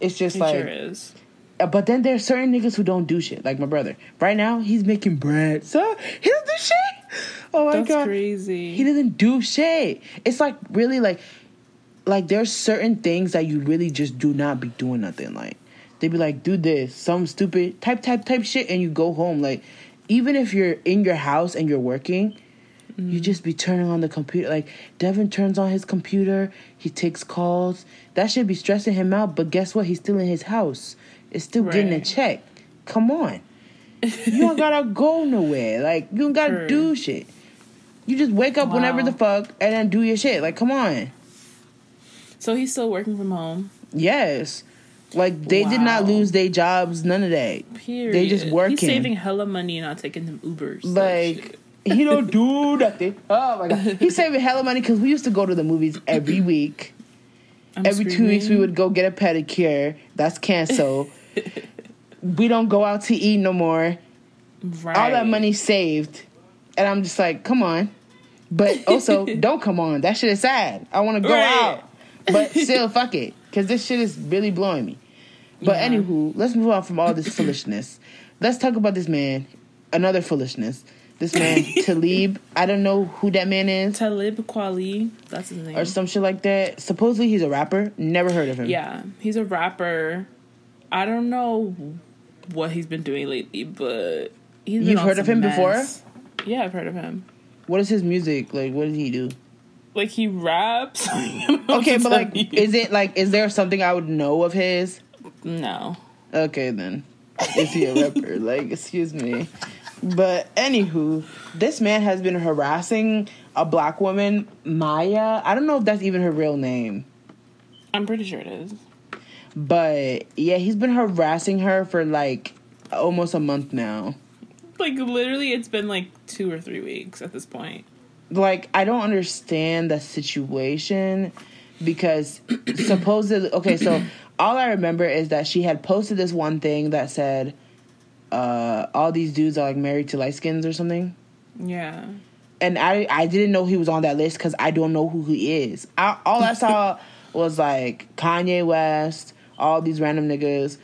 It's just It like sure is. uh, But then there's certain niggas who don't do shit. Like my brother. Right now, he's making bread. So he doesn't do shit. Oh my That's god. crazy. He doesn't do shit. It's like really like like there's certain things that you really just do not be doing nothing. Like they be like, do this, some stupid type type type shit, and you go home. Like even if you're in your house and you're working, you just be turning on the computer. Like Devin turns on his computer, he takes calls. That should be stressing him out. But guess what? He's still in his house. It's still getting a check. Come on. You don't gotta go nowhere. Like you don't gotta True. do shit. You just wake up whenever the fuck and then do your shit. Like, come on. So he's still working from home. Yes. Like they did not lose their jobs, none of that. Period. They just working. He's saving hella money and not taking them Ubers. Like. He don't do nothing. Oh my god. He's saving hella money because we used to go to the movies every week. I'm every two weeks we would go get a pedicure. That's canceled. we don't go out to eat no more. right. All that money saved. And I'm just like, come on. But also, don't come on. That shit is sad. I want to go Right. out. But still, fuck it. Because this shit is really blowing me. But Yeah. anywho, let's move on from all this foolishness. Let's talk about this man. Another foolishness. This man, Talib. I don't know who that man is. Talib Kweli. That's his name. Or some shit like that. Supposedly he's a rapper. Never heard of him. Yeah, he's a rapper. I don't know what he's been doing lately, but he's You've heard of him before? Yeah, I've heard of him. What is his music like? What does he do? Like he raps. okay, but like, you. is it like? Is there something I would know of his? No. Okay, then is he a rapper? like, excuse me. But anywho, this man has been harassing a black woman, Maya. I don't know if that's even her real name. I'm pretty sure it is. But yeah, he's been harassing her for like almost a month now. Like literally, it's been like two or three weeks at this point. Like I don't understand the situation because supposedly, okay, so all I remember is that she had posted this one thing that said, uh, "All these dudes are like married to light skins or something." Yeah. And I I didn't know he was on that list because I don't know who he is. I, all I saw was like Kanye West, all these random niggas.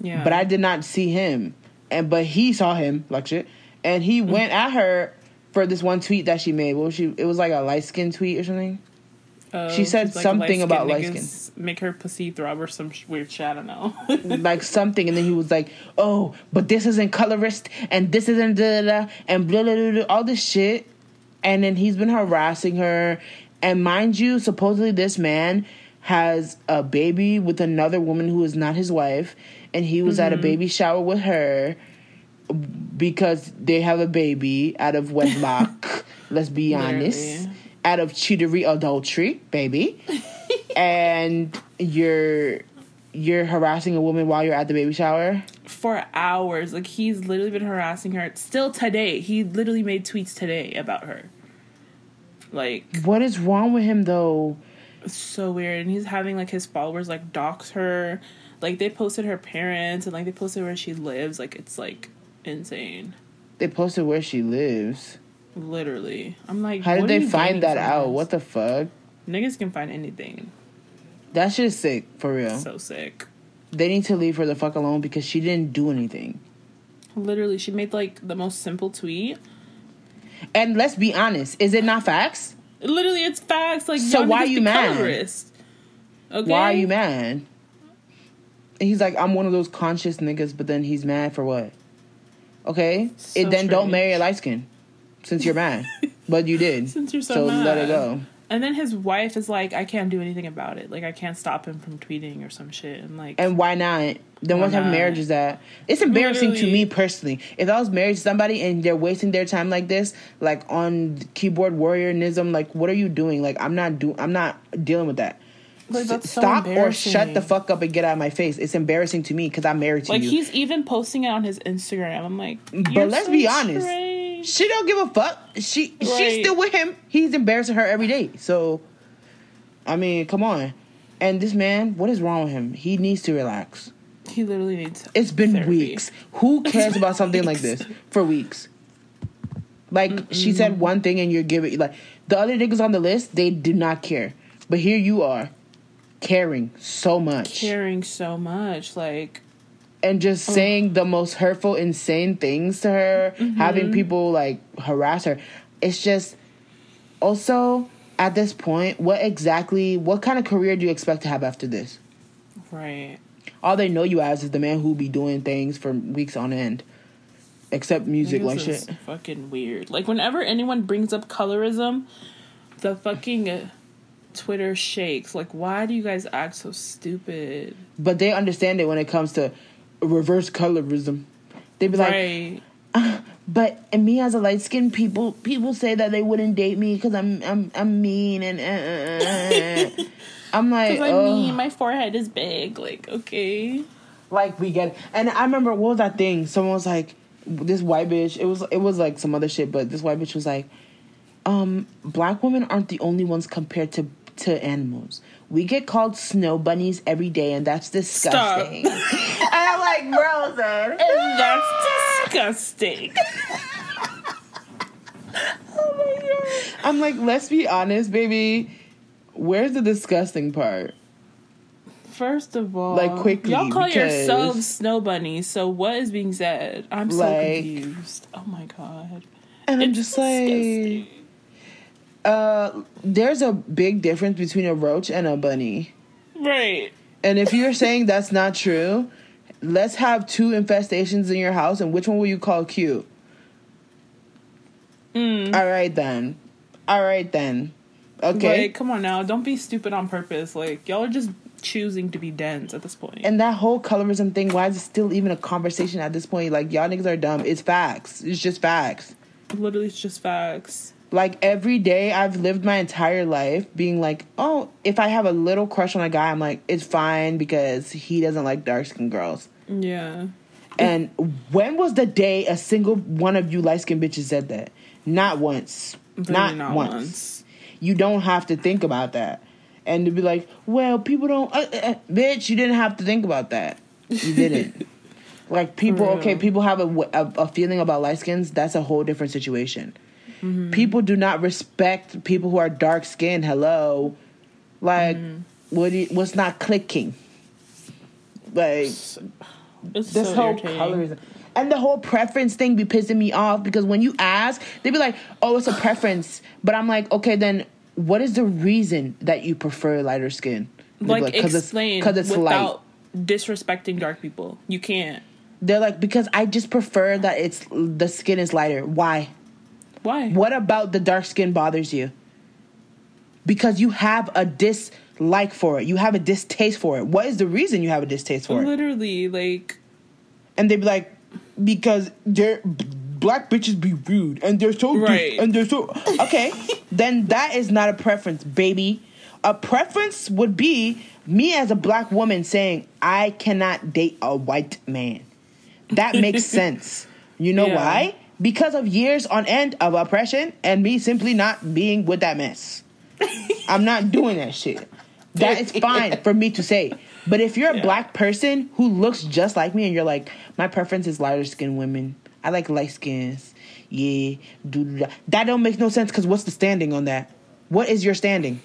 Yeah. But I did not see him, and but he saw him like shit, and he mm. went at her for this one tweet that she made. What was she? It was like a light skin tweet or something. Uh, she said like something about light skin. Make her pussy throb or some weird shit. I don't know. like something, and then he was like, "Oh, but this isn't colorist, and this isn't da da da, and blah blah blah, all this shit." And then he's been harassing her, and mind you, supposedly this man has a baby with another woman who is not his wife, and he was mm-hmm. at a mm-hmm. baby shower with her because they have a baby out of wedlock. let's be honest out of cheatery adultery, baby. and you're you're harassing a woman while you're at the baby shower for hours. Like he's literally been harassing her. Still today, he literally made tweets today about her. Like, what is wrong with him though? It's so weird, and he's having like his followers like dox her. Like they posted her parents and like they posted where she lives. Like it's like insane. They posted where she lives. Literally. I'm like, how did they find that out? What the fuck? Niggas can find anything. That shit is sick, for real. So sick. They need to leave her the fuck alone because she didn't do anything. Literally, she made like the most simple tweet. And let's be honest, is it not facts? Literally, it's facts. Like, so why are you mad? Colorist. Okay. Why are you mad? He's like, I'm one of those conscious niggas, but then he's mad for what? Okay, so it, then strange. don't marry a light skin since you're mad, but you did. Since you're so, so mad. let it go. And then his wife is like, I can't do anything about it. Like I can't stop him from tweeting or some shit. And like, and why not? Then what type of marriage is that? It's embarrassing Literally. to me personally. If I was married to somebody and they're wasting their time like this, like on keyboard warriorism, like what are you doing? Like I'm not do I'm not dealing with that. Like, Stop so or shut the fuck up and get out of my face. It's embarrassing to me because I'm married to like, you. Like he's even posting it on his Instagram. I'm like, but let's so be honest. Strange. She don't give a fuck. She she's still with him. He's embarrassing her every day. So, I mean, come on. And this man, what is wrong with him? He needs to relax. He literally needs. It's been therapy. weeks. Who cares about something like this for weeks? Like mm she said one thing and you're giving like the other niggas on the list, they do not care. But here you are caring so much. Caring so much. Like and just oh. saying the most hurtful, insane things to her, mm-hmm. having people like harass her. It's just also at this point, what exactly what kind of career do you expect to have after this? Right. All they know you as is the man who be doing things for weeks on end. Except music like shit. Fucking weird. Like whenever anyone brings up colorism, the fucking Twitter shakes. Like, why do you guys act so stupid? But they understand it when it comes to reverse colorism. They be right. like, uh, but and me as a light skinned people, people say that they wouldn't date me because I'm I'm I'm mean and uh, uh, uh, uh. I'm like, I'm mean. My forehead is big. Like, okay. Like we get, it. and I remember what was that thing? Someone was like, this white bitch. It was it was like some other shit, but this white bitch was like, um, black women aren't the only ones compared to to animals. We get called snow bunnies every day, and that's disgusting. and I'm like, bro, and that's disgusting. oh my god! I'm like, let's be honest, baby. Where's the disgusting part? First of all, like quickly, y'all call yourselves snow bunnies. So what is being said? I'm so like, confused. Oh my god! And I'm just disgusting. like uh, there's a big difference between a roach and a bunny. Right. And if you're saying that's not true, let's have two infestations in your house, and which one will you call cute? Mm. All right then. All right then. Okay. Like, come on now. Don't be stupid on purpose. Like, y'all are just choosing to be dense at this point. And that whole colorism thing, why is it still even a conversation at this point? Like, y'all niggas are dumb. It's facts. It's just facts. Literally, it's just facts. Like, every day I've lived my entire life being like, oh, if I have a little crush on a guy, I'm like, it's fine because he doesn't like dark skinned girls. Yeah. And when was the day a single one of you light skinned bitches said that? Not once. not, not once. once. You don't have to think about that. And to be like, well, people don't. Uh, uh, uh bitch, you didn't have to think about that. You didn't. like, people, okay, people have a, a, a feeling about light skins. That's a whole different situation. Mm-hmm. People do not respect people who are dark skinned. Hello. Like, mm-hmm. what you, what's not clicking? Like, it's this so whole colorism and the whole preference thing be pissing me off because when you ask, they be like, "Oh, it's a preference," but I'm like, okay, then what is the reason that you prefer lighter skin? Like, like explain because it's, it's without light. disrespecting dark people. You can't. They're like because I just prefer that it's the skin is lighter. Why? Why? What about the dark skin bothers you? Because you have a dislike for it. You have a distaste for it. What is the reason you have a distaste for Literally, it? Literally, like. And they'd be like, because they're black bitches be rude and they're so right. and they're so okay. then that is not a preference, baby. A preference would be me as a black woman saying I cannot date a white man. That makes sense. You know yeah. why? Because of years on end of oppression and me simply not being with that mess. I'm not doing that shit. That is fine for me to say. But if you're a yeah. black person who looks just like me and you're like, my preference is lighter skinned women. I like light skins. Yeah, do that don't make no sense because what's the standing on that? What is your standing?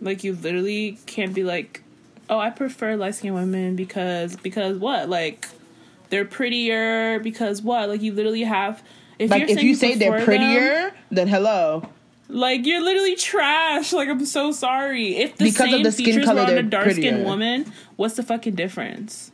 Like you literally can't be like, oh, I prefer light skinned women because because what? Like they're prettier because what? Like you literally have. If like if you, say they're prettier, them, then hello. Like you're literally trash. Like I'm so sorry. If the because same of the features color, were on a dark skinned woman, what's the fucking difference?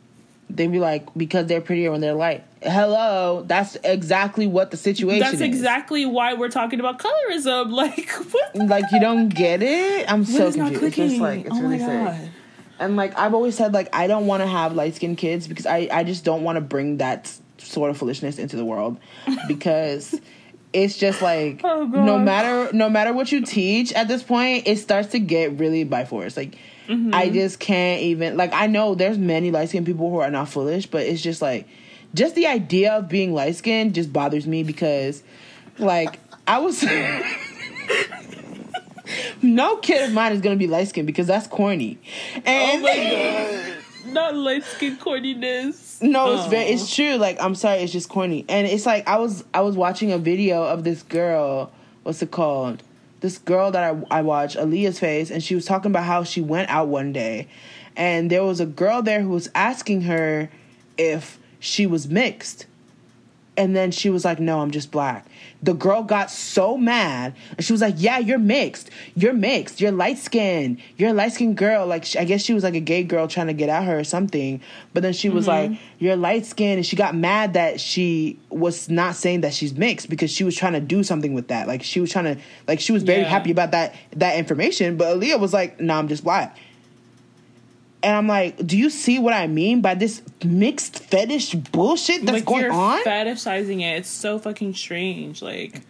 They'd be like, because they're prettier when they're light. Hello, that's exactly what the situation is. That's exactly why we're talking about colorism. Like, what? Like, you don't get it? I'm what so confused. It's just like, it's oh really sad. And like, I've always said, like, I don't want to have light skinned kids because I, I just don't want to bring that sort of foolishness into the world because it's just like oh, no matter no matter what you teach at this point, it starts to get really by force. Like mm-hmm. I just can't even like I know there's many light skinned people who are not foolish, but it's just like just the idea of being light skinned just bothers me because like I was no kid of mine is gonna be light skinned because that's corny. And oh my god. Not light skin corniness. No, it's oh. very it's true. Like I'm sorry, it's just corny. And it's like I was I was watching a video of this girl, what's it called? This girl that I I watched, Aaliyah's face, and she was talking about how she went out one day and there was a girl there who was asking her if she was mixed. And then she was like, No, I'm just black. The girl got so mad. And she was like, Yeah, you're mixed. You're mixed. You're light skinned. You're a light skinned girl. Like, I guess she was like a gay girl trying to get at her or something. But then she was mm-hmm. like, You're light skinned. And she got mad that she was not saying that she's mixed because she was trying to do something with that. Like, she was trying to, like, she was very yeah. happy about that, that information. But Aaliyah was like, Nah, I'm just black. And I'm like, do you see what I mean by this mixed fetish bullshit that's like going you're on? Fetishizing it. It's so fucking strange. Like,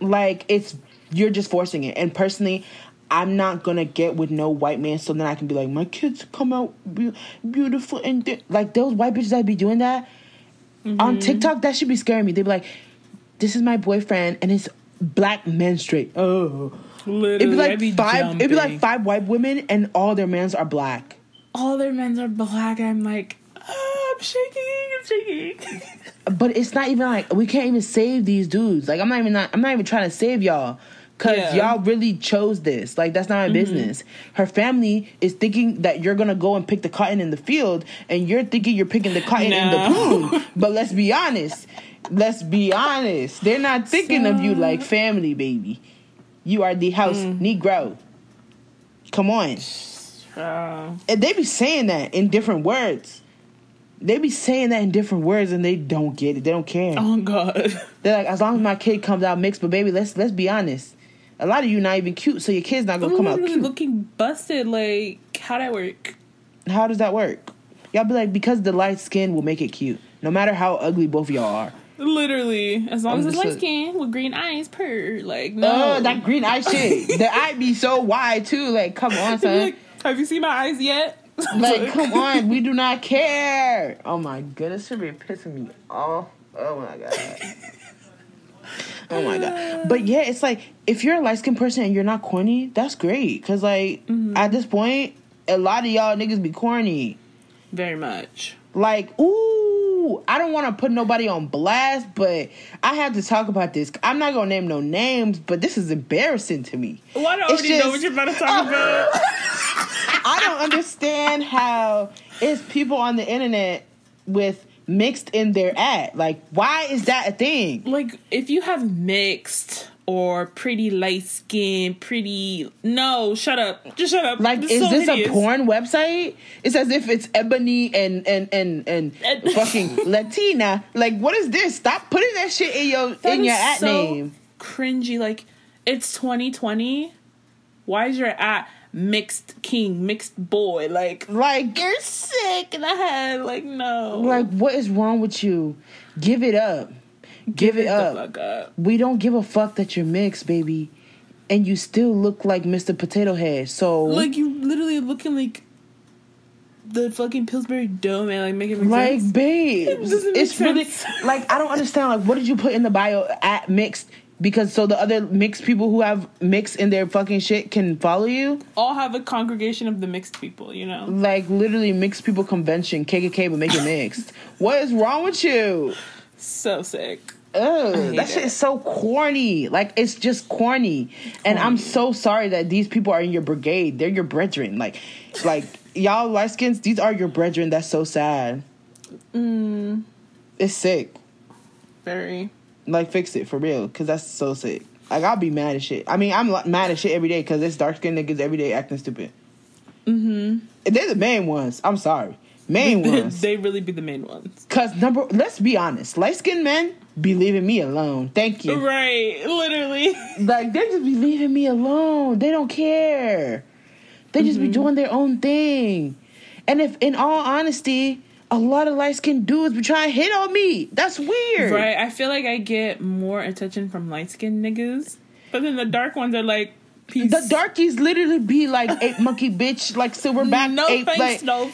like it's you're just forcing it. And personally, I'm not gonna get with no white man, so then I can be like, my kids come out be- beautiful and like those white bitches that be doing that mm-hmm. on TikTok. That should be scaring me. They'd be like, this is my boyfriend and it's black menstruate. Oh, Literally, it'd be like be five. Jumping. It'd be like five white women and all their mans are black all their men are black. I'm like, oh, I'm shaking, I'm shaking. but it's not even like we can't even save these dudes. Like I'm not even not, I'm not even trying to save y'all. Cause yeah. y'all really chose this. Like that's not my mm-hmm. business. Her family is thinking that you're gonna go and pick the cotton in the field, and you're thinking you're picking the cotton no. in the pool. but let's be honest. Let's be honest. They're not thinking so... of you like family, baby. You are the house mm. Negro. Come on. Uh, and they be saying that in different words. they be saying that in different words and they don't get it. They don't care. Oh God. They're like, as long as my kid comes out mixed, but baby, let's let's be honest. A lot of you not even cute, so your kid's not gonna I'm come out cute. looking busted. Like, how that work? How does that work? Y'all be like, because the light skin will make it cute, no matter how ugly both of y'all are. Literally, as long I'm as it's light skin with green eyes, per like no. Oh, that green eye shit. the eye be so wide too. Like, come on, son. like, have you seen my eyes yet? Like, come on, we do not care. Oh my goodness, be pissing me off. Oh my god. Oh my god. But yeah, it's like if you're a light skinned person and you're not corny, that's great. Cause like mm-hmm. at this point, a lot of y'all niggas be corny. Very much. Like, ooh, I don't want to put nobody on blast, but I have to talk about this. I'm not gonna name no names, but this is embarrassing to me. Well, I It's already know what you're about to talk about. I don't understand how it's people on the internet with mixed in their ad. Like, why is that a thing? like, if you have mixed or pretty light skin, pretty no, shut up, just shut up. Like, This is so this hideous. a porn website? It's as if it's Ebony and and and and uh, And- fucking Latina. Like, what is this? Stop putting that shit in your That in your ad so name. Cringy. Like, it's 2020. Why is your at mixed king, mixed boy? Like, Like, you're sick in the head. Like, no. like, what is wrong with you? Give it up. Give, it the up. up. We don't give a fuck that you're mixed, baby. And you still look like Mr. Potato Head. So Like, you literally looking like the fucking Pillsbury Dome, man. Like, make it make Like, sense. babes, doesn't make it's really like I don't understand. Like, what did you put in the bio at mixed? Because so the other mixed people who have mixed in their fucking shit can follow you. all have a congregation of the mixed people, you know? Like literally mixed people convention, KKK, but make it mixed. what is wrong with you? So sick. Ugh, that shit it. is so corny. Like it's just corny. And I'm so sorry that these people are in your brigade. They're your brethren. Like, like y'all light skins. These are your brethren. That's so sad. Mm, It's sick. very. Like fix it for real, cause that's so sick. Like I'll be mad as shit. I mean, I'm mad as shit every day because it's dark skinned niggas every day acting stupid. Mm-hmm. And they're the main ones. I'm sorry, main ones. they really be the main ones. Cause number, let's be honest, light skinned men be leaving me alone. Thank you. Right, literally. Like they just be leaving me alone. They don't care. They just be mm-hmm. doing their own thing. And if, in all honesty, a lot of light skinned dudes be trying to hit on me. That's weird. Right, I feel like I get more attention from light skinned niggas, but then the dark ones are like, peace. The darkies literally be like ape monkey bitch, like silverback No ape. thanks, like, no.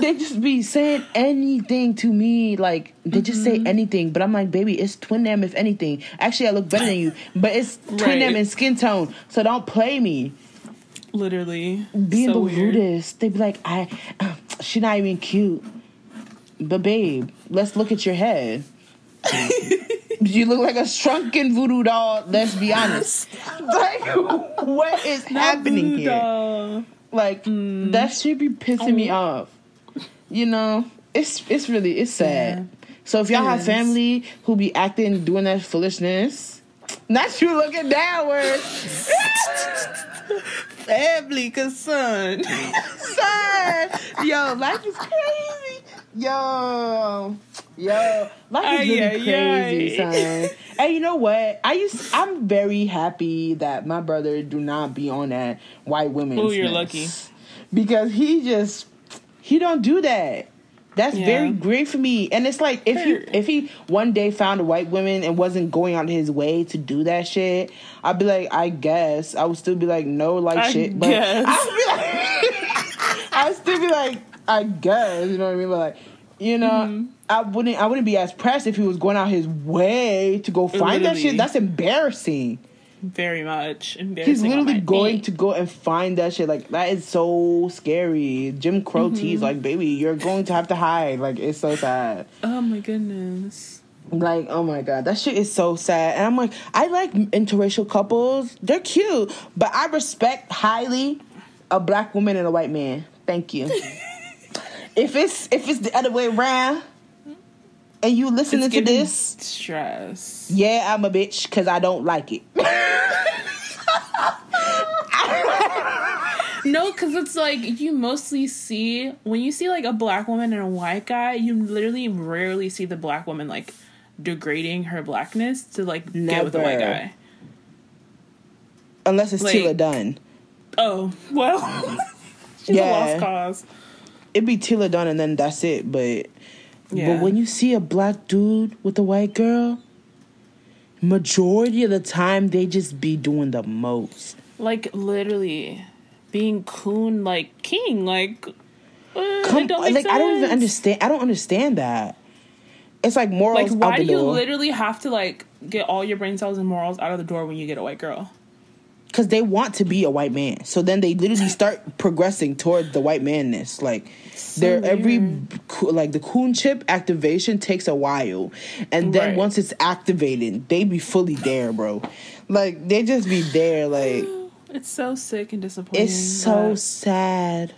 They just be saying anything to me. Like they just say mm-hmm. anything. But I'm like, baby, it's twin them if anything. Actually, I look better than you, but it's twin Right. them in skin tone. So don't play me. Literally. Being so the weird. rudest, they be like, I, she not even cute. But babe, let's look at your head. you look like a shrunken voodoo doll. Let's be honest. like, what is Not happening here? doll. Like mm. that should be pissing me oh. off. You know, it's it's really it's sad. Yeah. So if y'all It have is. family who be acting doing that foolishness, not you looking downward, Family concern. son. Yo, life is crazy. Yo, yo, life is really ay, crazy, ay. son. And you know what? I used. I'm very happy that my brother do not be on that white women. Ooh, you're lucky. because he just he don't do that. That's Yeah. very great for me. And it's like if he if he one day found a white woman and wasn't going out of his way to do that shit, I'd be like, I guess. I would still be like, no, like I shit. But guess. I'd be like I'd still be like, I guess, you know what I mean? But like, you know, Mm-hmm. I wouldn't I wouldn't be as pressed if he was going out his way to go find that shit. That's embarrassing. Very much. Embarrassing He's literally going dick. to go and find that shit. Like that is so scary. Jim Crow Mm-hmm. tease like, baby, you're going to have to hide. Like it's so sad. Oh my goodness. Like oh my god, that shit is so sad. And I'm like, I like interracial couples. They're cute, but I respect highly a black woman and a white man. Thank you. if it's if it's the other way around, and you listening to this, stress. yeah, I'm a bitch because I don't like it. no, because it's like you mostly see when you see like a black woman and a white guy, you literally rarely see the black woman like degrading her blackness to like get with the white Never. guy. Unless it's Like- Tila Dunn. Oh well, she's Yeah. a lost cause. It'd be Tila Dunn and then that's it. But Yeah. but when you see a black dude with a white girl, majority of the time they just be doing the most. Like literally being coon like king, like uh, Come, it don't like make I don't even understand. I don't understand that. It's like morals Like, why do you literally have to like get all your brain cells and morals out of the door when you get a white girl? Because they want to be a white man. So then they literally start progressing toward the white manness. Like their every weird. like the coon chip activation takes a while, and then Right. once it's activated, they be fully there, bro. Like they just be there. Like It's so sick and disappointing. it's so sad.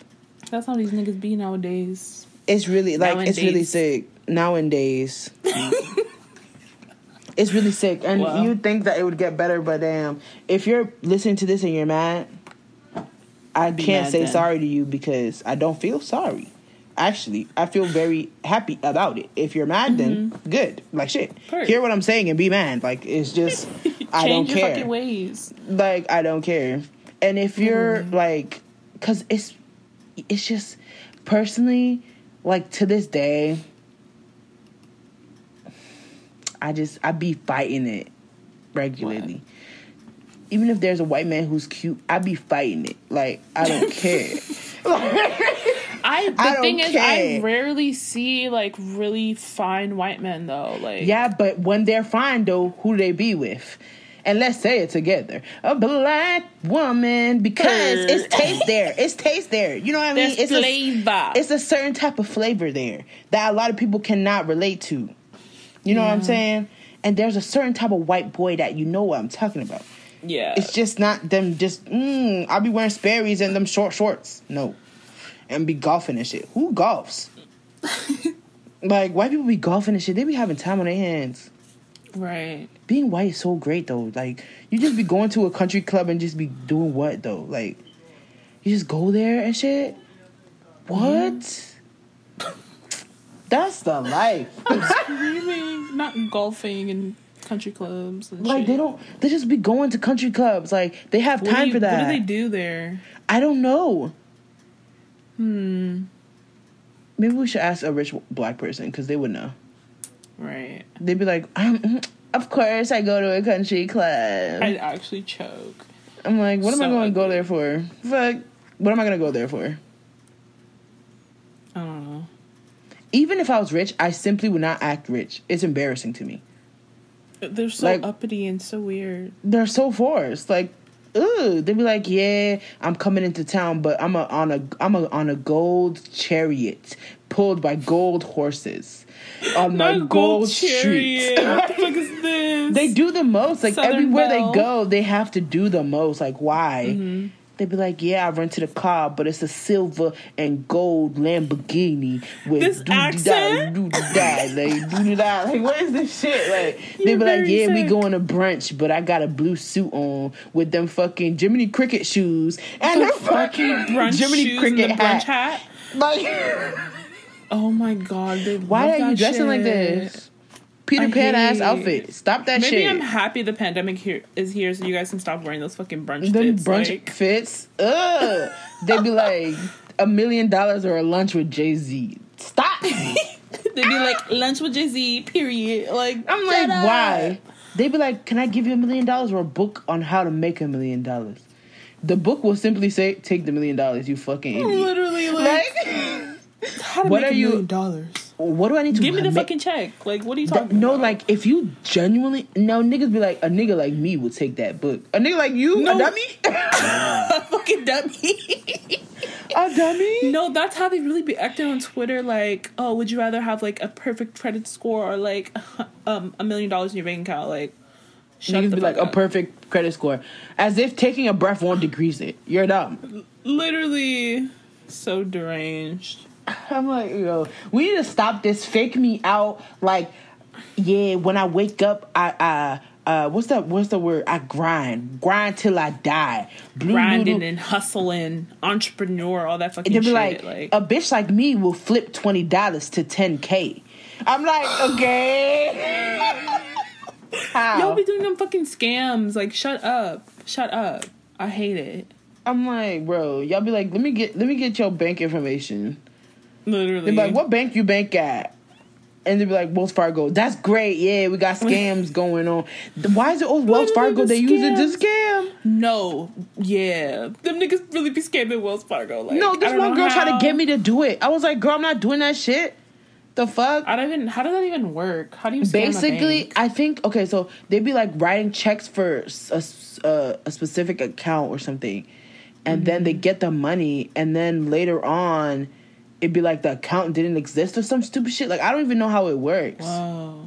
That's how these niggas be nowadays. It's really like it's really sick nowadays. it's really sick, and Wow. you think that it would get better, but damn, if you're listening to this and you're mad, I Be can't mad say then. sorry to you because I don't feel sorry. Actually, I feel very happy about it. If you're mad, then good. Like shit. Mm-hmm. Perfect. Hear what I'm saying and be mad. Like it's just I don't Change your care fucking ways. like I don't care. And if you're Mm-hmm. like, cause it's it's just personally like to this day, I just I be fighting it regularly. Even if there's a white man who's cute, I be fighting it. Like I don't care. I the I thing is I rarely see like really fine white men though. Like Yeah, but when they're fine though, who do they be with? And let's say it together. A black woman because it's taste there. It's taste there. You know what I mean? there's it's flavor. A, it's a certain type of flavor there that a lot of people cannot relate to. You know what I'm saying? And there's a certain type of white boy that you know what I'm talking about. yeah. It's just not them just mm, I'll be wearing Sperry's and them short shorts. No. And be golfing and shit. Who golfs? like white people be golfing and shit. They be having time on their hands right. being white is so great though. Like you just be going to a country club and just be doing what though? Like you just go there and shit. What? That's the life. Really not golfing and country clubs and like shit. they don't. They just be going to country clubs. Like they have What time you- for that. What do they do there? I don't know. Hmm. Maybe we should ask a rich black person because they would know. Right. They'd be like, um, "Of course, I go to a country club." I'd actually choke. I'm like, "What am I going to go there for? Fuck. What am I going to go there for?" I don't know. Even if I was rich, I simply would not act rich. It's embarrassing to me. They're so Like- uppity and so weird. They're so forced. Like, ooh, they'd be like, "Yeah, I'm coming into town, but I'm a, on a I'm a, on a gold chariot pulled by gold horses on my Not gold, street." what the fuck is this? they do the most. Like Southern everywhere Belle. they go, they have to do the most. Like why? Mm-hmm. They'd be like, "Yeah, I rented a car, but it's a silver and gold Lamborghini with This accent? doo-dee-da, like doo-dee-da. Like what is this shit? Like they'd be like, "Yeah, we going to brunch, but I got a blue suit on with them fucking Jiminy Cricket shoes and a fucking brunch Jiminy Cricket the hat." brunch hat. Like, Oh my god! Why are you dressing like this? Peter Pan ass outfit. Stop that Maybe shit. Maybe I'm happy the pandemic here is here, so you guys can stop wearing those fucking brunch Them fits. brunch like- fits. Ugh. They'd be like a million dollars or a lunch with Jay Z. Stop. They'd be like lunch with Jay Z. Period. Like I'm like, up. why? They'd be like, can I give you a million dollars or a book on how to make a million dollars? The book will simply say, take the million dollars, you fucking idiot. Literally, like, Like, how to what make are a you- million dollars? What do I need to Give me the make- fucking check. Like, what are you That- talking no, about? like if you genuinely no niggas be like a nigga like me would take that book. A nigga like you, No. a dummy, a fucking dummy. a dummy. no, that's how they really be acting on Twitter. Like, oh, would you rather have like a perfect credit score or like um a million dollars in your bank account? Like, shut Niggas the be like fuck a perfect credit score, as if taking a breath won't decrease it. You're dumb. Literally, so deranged. I'm like, yo, we need to stop this fake me out. Like, yeah, when I wake up, I, I, uh, what's that? What's the word? I grind, grind till I die. Blue Grinding and hustling, entrepreneur, all that fucking shit. like, Like, a bitch like me will flip twenty dollars to ten k. I'm like, okay. How? y'all be doing them fucking scams. Like, shut up, shut up. I hate it. I'm like, bro, y'all be like, let me get let me get your bank information. Literally. They be like, what bank you bank at? And they'd be like, Wells Fargo. That's great. Yeah, we got scams going on. Why is it always Wells Fargo the they use it to scam? No, yeah, them niggas really be scamming Wells Fargo. Like, No, this one girl tried to get me to do it. I was like, girl, I'm not doing that shit. The fuck? I don't even. How does that even work? How do you scam a Basically? I think okay, so they'd be like writing checks for a, uh, a specific account or something, and then Mm-hmm. they get the money, and then later on, it'd be like the account didn't exist or some stupid shit. Like I don't even know how it works. Whoa.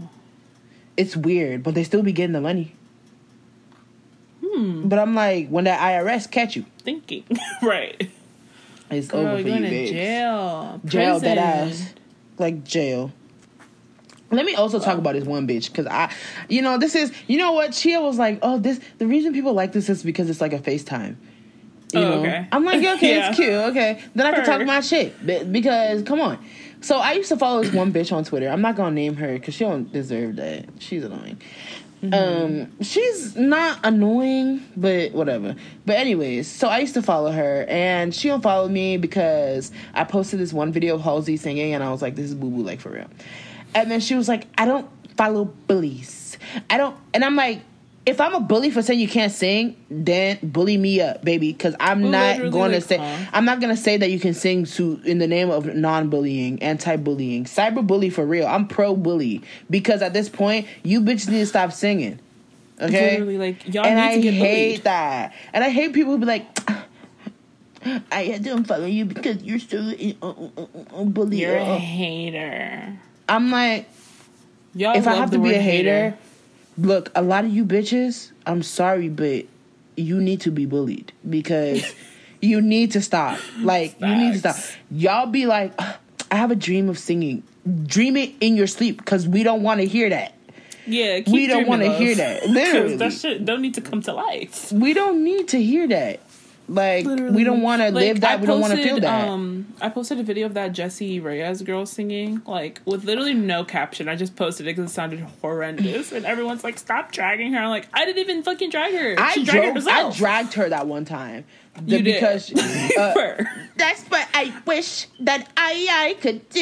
It's weird, but they still be getting the money. Hmm. But I'm like, when that IRS catch you, Thinking. right. it's Girl, over for you, going to babes. jail. Jail that ass, like jail. Let me also talk about this one bitch because I, you know, this is you know what Chia was like. Oh, this the reason people like this is because it's like a FaceTime. You Oh, know? okay. I'm like, okay, Yeah. it's cute. Okay, then I can talk my shit because come on. So I used to follow this one bitch on Twitter. I'm not gonna name her because she don't deserve that. She's annoying. Mm-hmm. Um, she's not annoying, but whatever. But anyways, so I used to follow her, and she unfollowed me because I posted this one video of Halsey singing, and I was like, "This is boo boo, like for real." And then she was like, "I don't follow bullies. I don't," and I'm like. If I'm a bully for saying you can't sing, then bully me up, baby. Because I'm not Literally, going to say huh? I'm not gonna say that you can sing to in the name of non-bullying, anti-bullying, cyber-bully for real. I'm pro-bully because at this point, you bitches need to stop singing. Okay, Literally, like, y'all and need I to get hate bullied. that, and I hate people who be like, "I don't follow you because you're so uh, uh, uh, uh, bully." You're a uh." hater. I'm like, Y'all if I have to be a hater, look, a lot of you bitches, I'm sorry, but you need to be bullied because you need to stop. Like, you need to stop. Y'all be like, I have a dream of singing. Dream it in your sleep because we don't want to hear that. Yeah, keep We don't want wanna hear that. Literally. that shit don't need to come to life. We don't need to hear that. Like, we don't want to Like, live that. I we don't want to feel that. Um, I posted a video of that Jessie Reyez girl singing, like with literally no caption. I just posted it because it sounded horrendous, and everyone's like, "Stop dragging her!" I'm like, I didn't even fucking drag her. I, she dragged drove, I dragged her that one time. The- You did. because uh, that's what I wish that I I could do.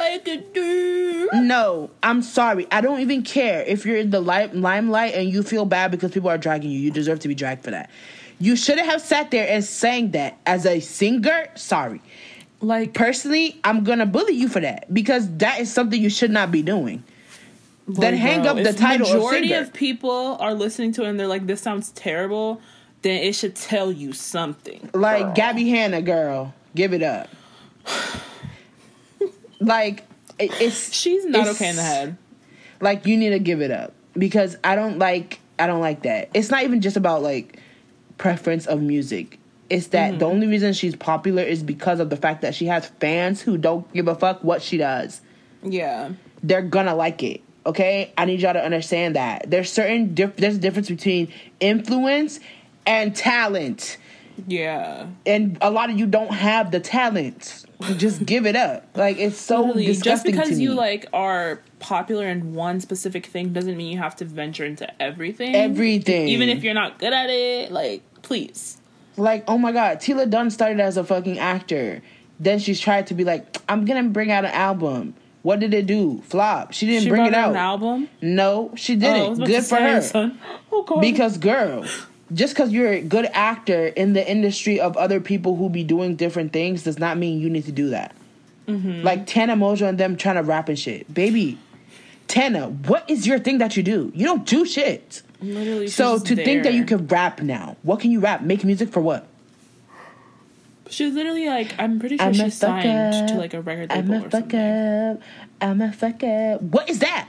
I could do. No, I'm sorry. I don't even care if you're in the li- limelight and you feel bad because people are dragging you. You deserve to be dragged for that. You shouldn't have sat there and sang that as a singer. Sorry. Like, Personally, I'm gonna bully you for that because that is something you should not be doing. Then hang bro, up the if title Majority singer. of people are listening to it and they're like, "This sounds terrible." Then it should tell you something. Like girl. Gabbie Hanna, girl, give it up. like it- it's she's not it's- okay in the head. like you need to give it up because I don't like I don't like that. It's not even just about like preference of music. It's that the mm-hmm. only reason she's popular is because of the fact that she has fans who don't give a fuck what she does. Yeah. They're gonna like it. Okay, I need y'all to understand that there's certain dif- there's a difference between influence and talent, Yeah. and a lot of you don't have the talent. Just give it up. Like it's so Literally, just because you like are popular in one specific thing doesn't mean you have to venture into everything. Everything. Even if you're not good at it, like please. Like, oh my god, Tila Dunn started as a fucking actor. Then she's tried to be like, I'm gonna bring out an album. What did it do? Flop. She didn't she bring it out an album. No, she Oh, didn't. about Good for her. son. Oh. Because girl, just because you're a good actor in the industry of other people who be doing different things does not mean you need to do that. Mm-hmm. Like Tana Mongeau and them trying to rap and shit. Baby, Tana, what is your thing that you do? You don't do shit. Literally, So just to think that you can rap now, what can you rap? Make music for what? she's literally like, I'm pretty sure I'm a she's signed fuck to like a record label I'm a or fuck something. up. I'm a fuck up. What is that?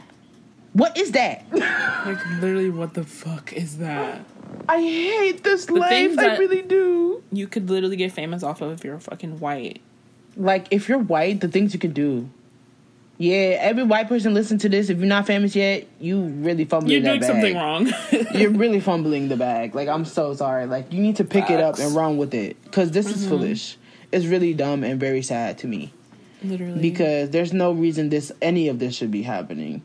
What is that? Like literally, what the fuck is that? I hate this life. I really do. You could literally get famous off of if you're fucking white. Like if you're white, the things you can do. Yeah, every white person listen to this. If you're not famous yet, you really fumbling. You're doing that something wrong. you're really fumbling the bag. Like I'm so sorry. Like you need to pick it up and run with it because this is Mhm. foolish. It's really dumb and very sad to me Literally. because there's no reason this any of this should be happening.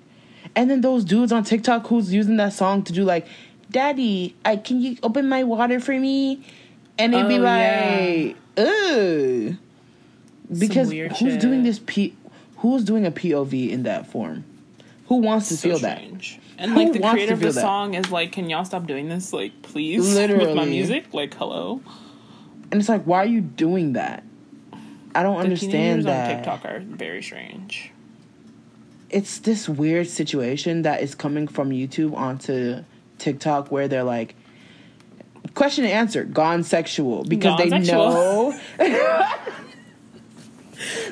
And then those dudes on TikTok who's using that song to do like, "Daddy, I can you open my water for me?" And they'd be Oh, like, "Ugh," because weird who's shit. doing this? P- who's doing a POV in that form? Who wants to so feel that? And Who like the creator of the that? song is like, "Can y'all stop doing this? Like, please, with my music. Like, hello." And it's like, why are you doing that? I don't The understand that. on TikTok are very strange. it's this weird situation that is coming from YouTube onto TikTok where they're like, question and answer, gone sexual because Gone they sexual. know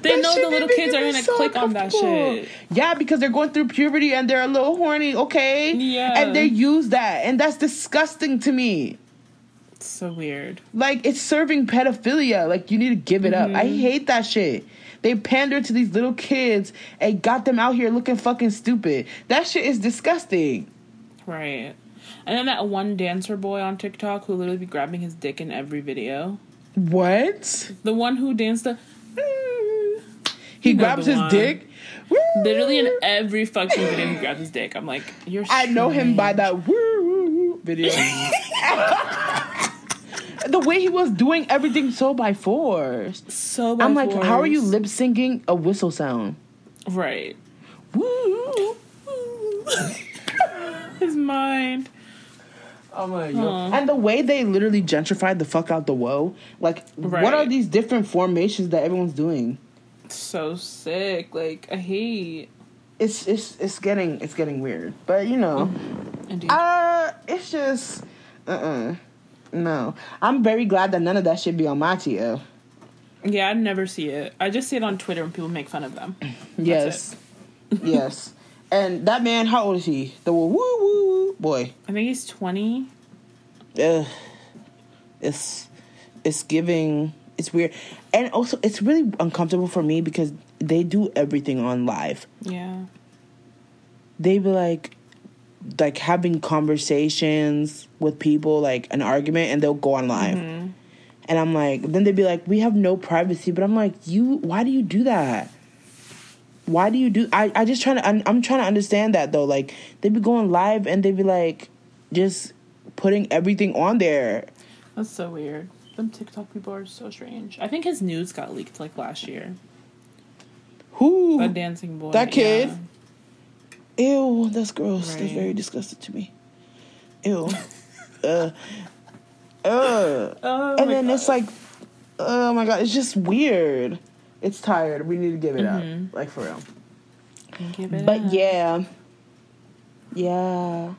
They That know the little kids are gonna so click on that shit. Yeah, because they're going through puberty and they're a little horny, okay? Yeah. And they use that, and that's disgusting to me. It's so weird. Like it's serving pedophilia. Like you need to give it up. I Mm-hmm. hate that shit. They pander to these little kids and got them out here looking fucking stupid. That shit is disgusting. Right. And then that one dancer boy on TikTok who literally be grabbing his dick in every video. What? The one who danced the He You know grabs his one. dick. literally in every fucking video he grabs his dick. I'm like, you're I know him by that woo video. the way he was doing everything so by force. So by I'm like, how are you lip syncing a whistle sound? Right. Woo. His mind. I'm like, Aw. And the way they literally gentrified the fuck out the woe. Like, Right. what are these different formations that everyone's doing? So sick. Like I hate It's it's it's getting it's getting weird. But you know, Indeed. uh, it's just uh uh no. I'm very glad that none of that should be on my TL. yeah, I never see it. I just see it on Twitter when people make fun of them. Yes. yes. And that man, how old is he? The woo woo woo boy. I think he's twenty. Ugh. It's it's giving it's weird. And also it's really uncomfortable for me because they do everything on live. Yeah. They be like like having conversations with people, like an argument, and they'll go on live. Mm-hmm. And I'm like, then they'd be like, we have no privacy. But I'm like, you, why do you do that? Why do you do? I, I just trying to, I'm, I'm trying to understand that though. Like, they'd be going live and they'd be like, just putting everything on there. That's so weird. Them TikTok people are so strange. I think his news got leaked like last year. Who? That dancing boy. That kid? yeah. Ew, that's gross. That's very disgusting to me. Ew. uh, uh. Oh and then God. it's like, oh my god, it's just weird. It's tired. We need to give it Mhm. up, like for real. Give it But up. yeah, yeah.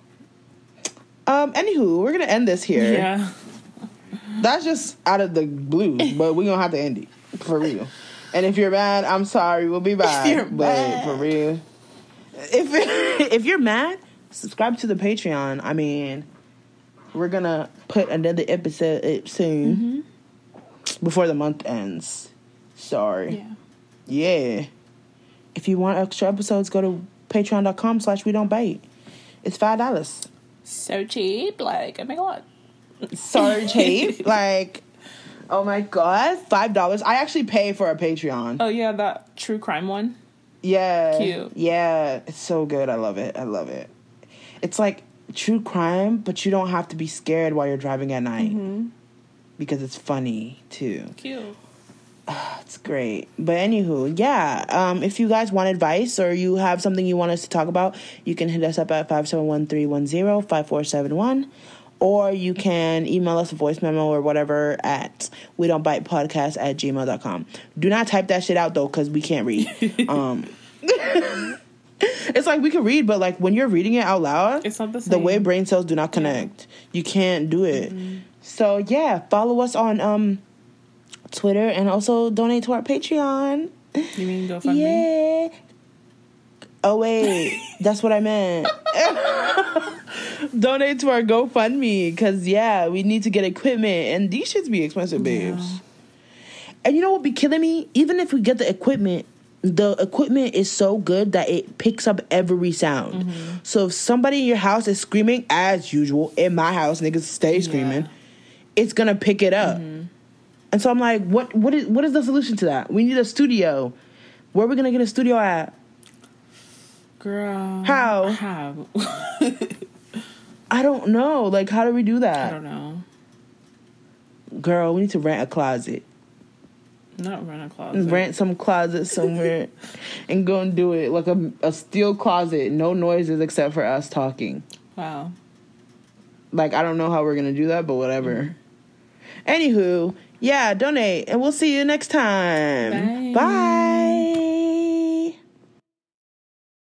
Um. Anywho, we're gonna end this here. Yeah. That's just out of the blue, but we're gonna have to end it for real. And if you're mad, I'm sorry. We'll be back. you're but mad. for real, if if you're mad, subscribe to the Patreon. I mean, we're gonna put another episode up soon before the month ends. Sorry. Yeah. Yeah. If you want extra episodes, go to patreon.com slash we don't bite. It's five dollars. So cheap. Like, oh my god. So cheap. like oh my god. Five dollars. I actually pay for a Patreon. Oh yeah, that true crime one. yeah. cute. Yeah. It's so good. I love it. I love it. It's like true crime, but you don't have to be scared while you're driving at night. Mm-hmm. Because it's funny too. Cute. It's great. But anywho, yeah. Um, if you guys want advice or you have something you want us to talk about, you can hit us up at 571-310-5471. Or you can email us a voice memo or whatever at we don't bite podcast at gmail.com. Do not type that shit out though, because we can't read. um It's like we can read, but like when you're reading it out loud, It's not the same. the way brain cells do not connect. You can't do it. So yeah, follow us on um Twitter and also donate to our Patreon. You mean GoFundMe? Yeah. Oh wait, that's what I meant. donate to our GoFundMe because yeah, we need to get equipment and these shits be expensive, babes. Yeah. And you know what be killing me? Even if we get the equipment, the equipment is so good that it picks up every sound. Mm-hmm. So if somebody in your house is screaming as usual, in my house niggas stay screaming, Yeah. it's gonna pick it up. And so I'm like, what what is what is the solution to that? We need a studio. Where are we gonna get a studio at? Girl. How? How? I don't know. Like how do we do that? I don't know. Girl, we need to rent a closet. Not rent a closet. Rent some closet somewhere and go and do it. Like a, a steel closet, no noises except for us talking. Wow. Like I don't know how we're gonna do that, but whatever. Mm. Anywho, yeah, donate. And we'll see you next time. Bye. Bye.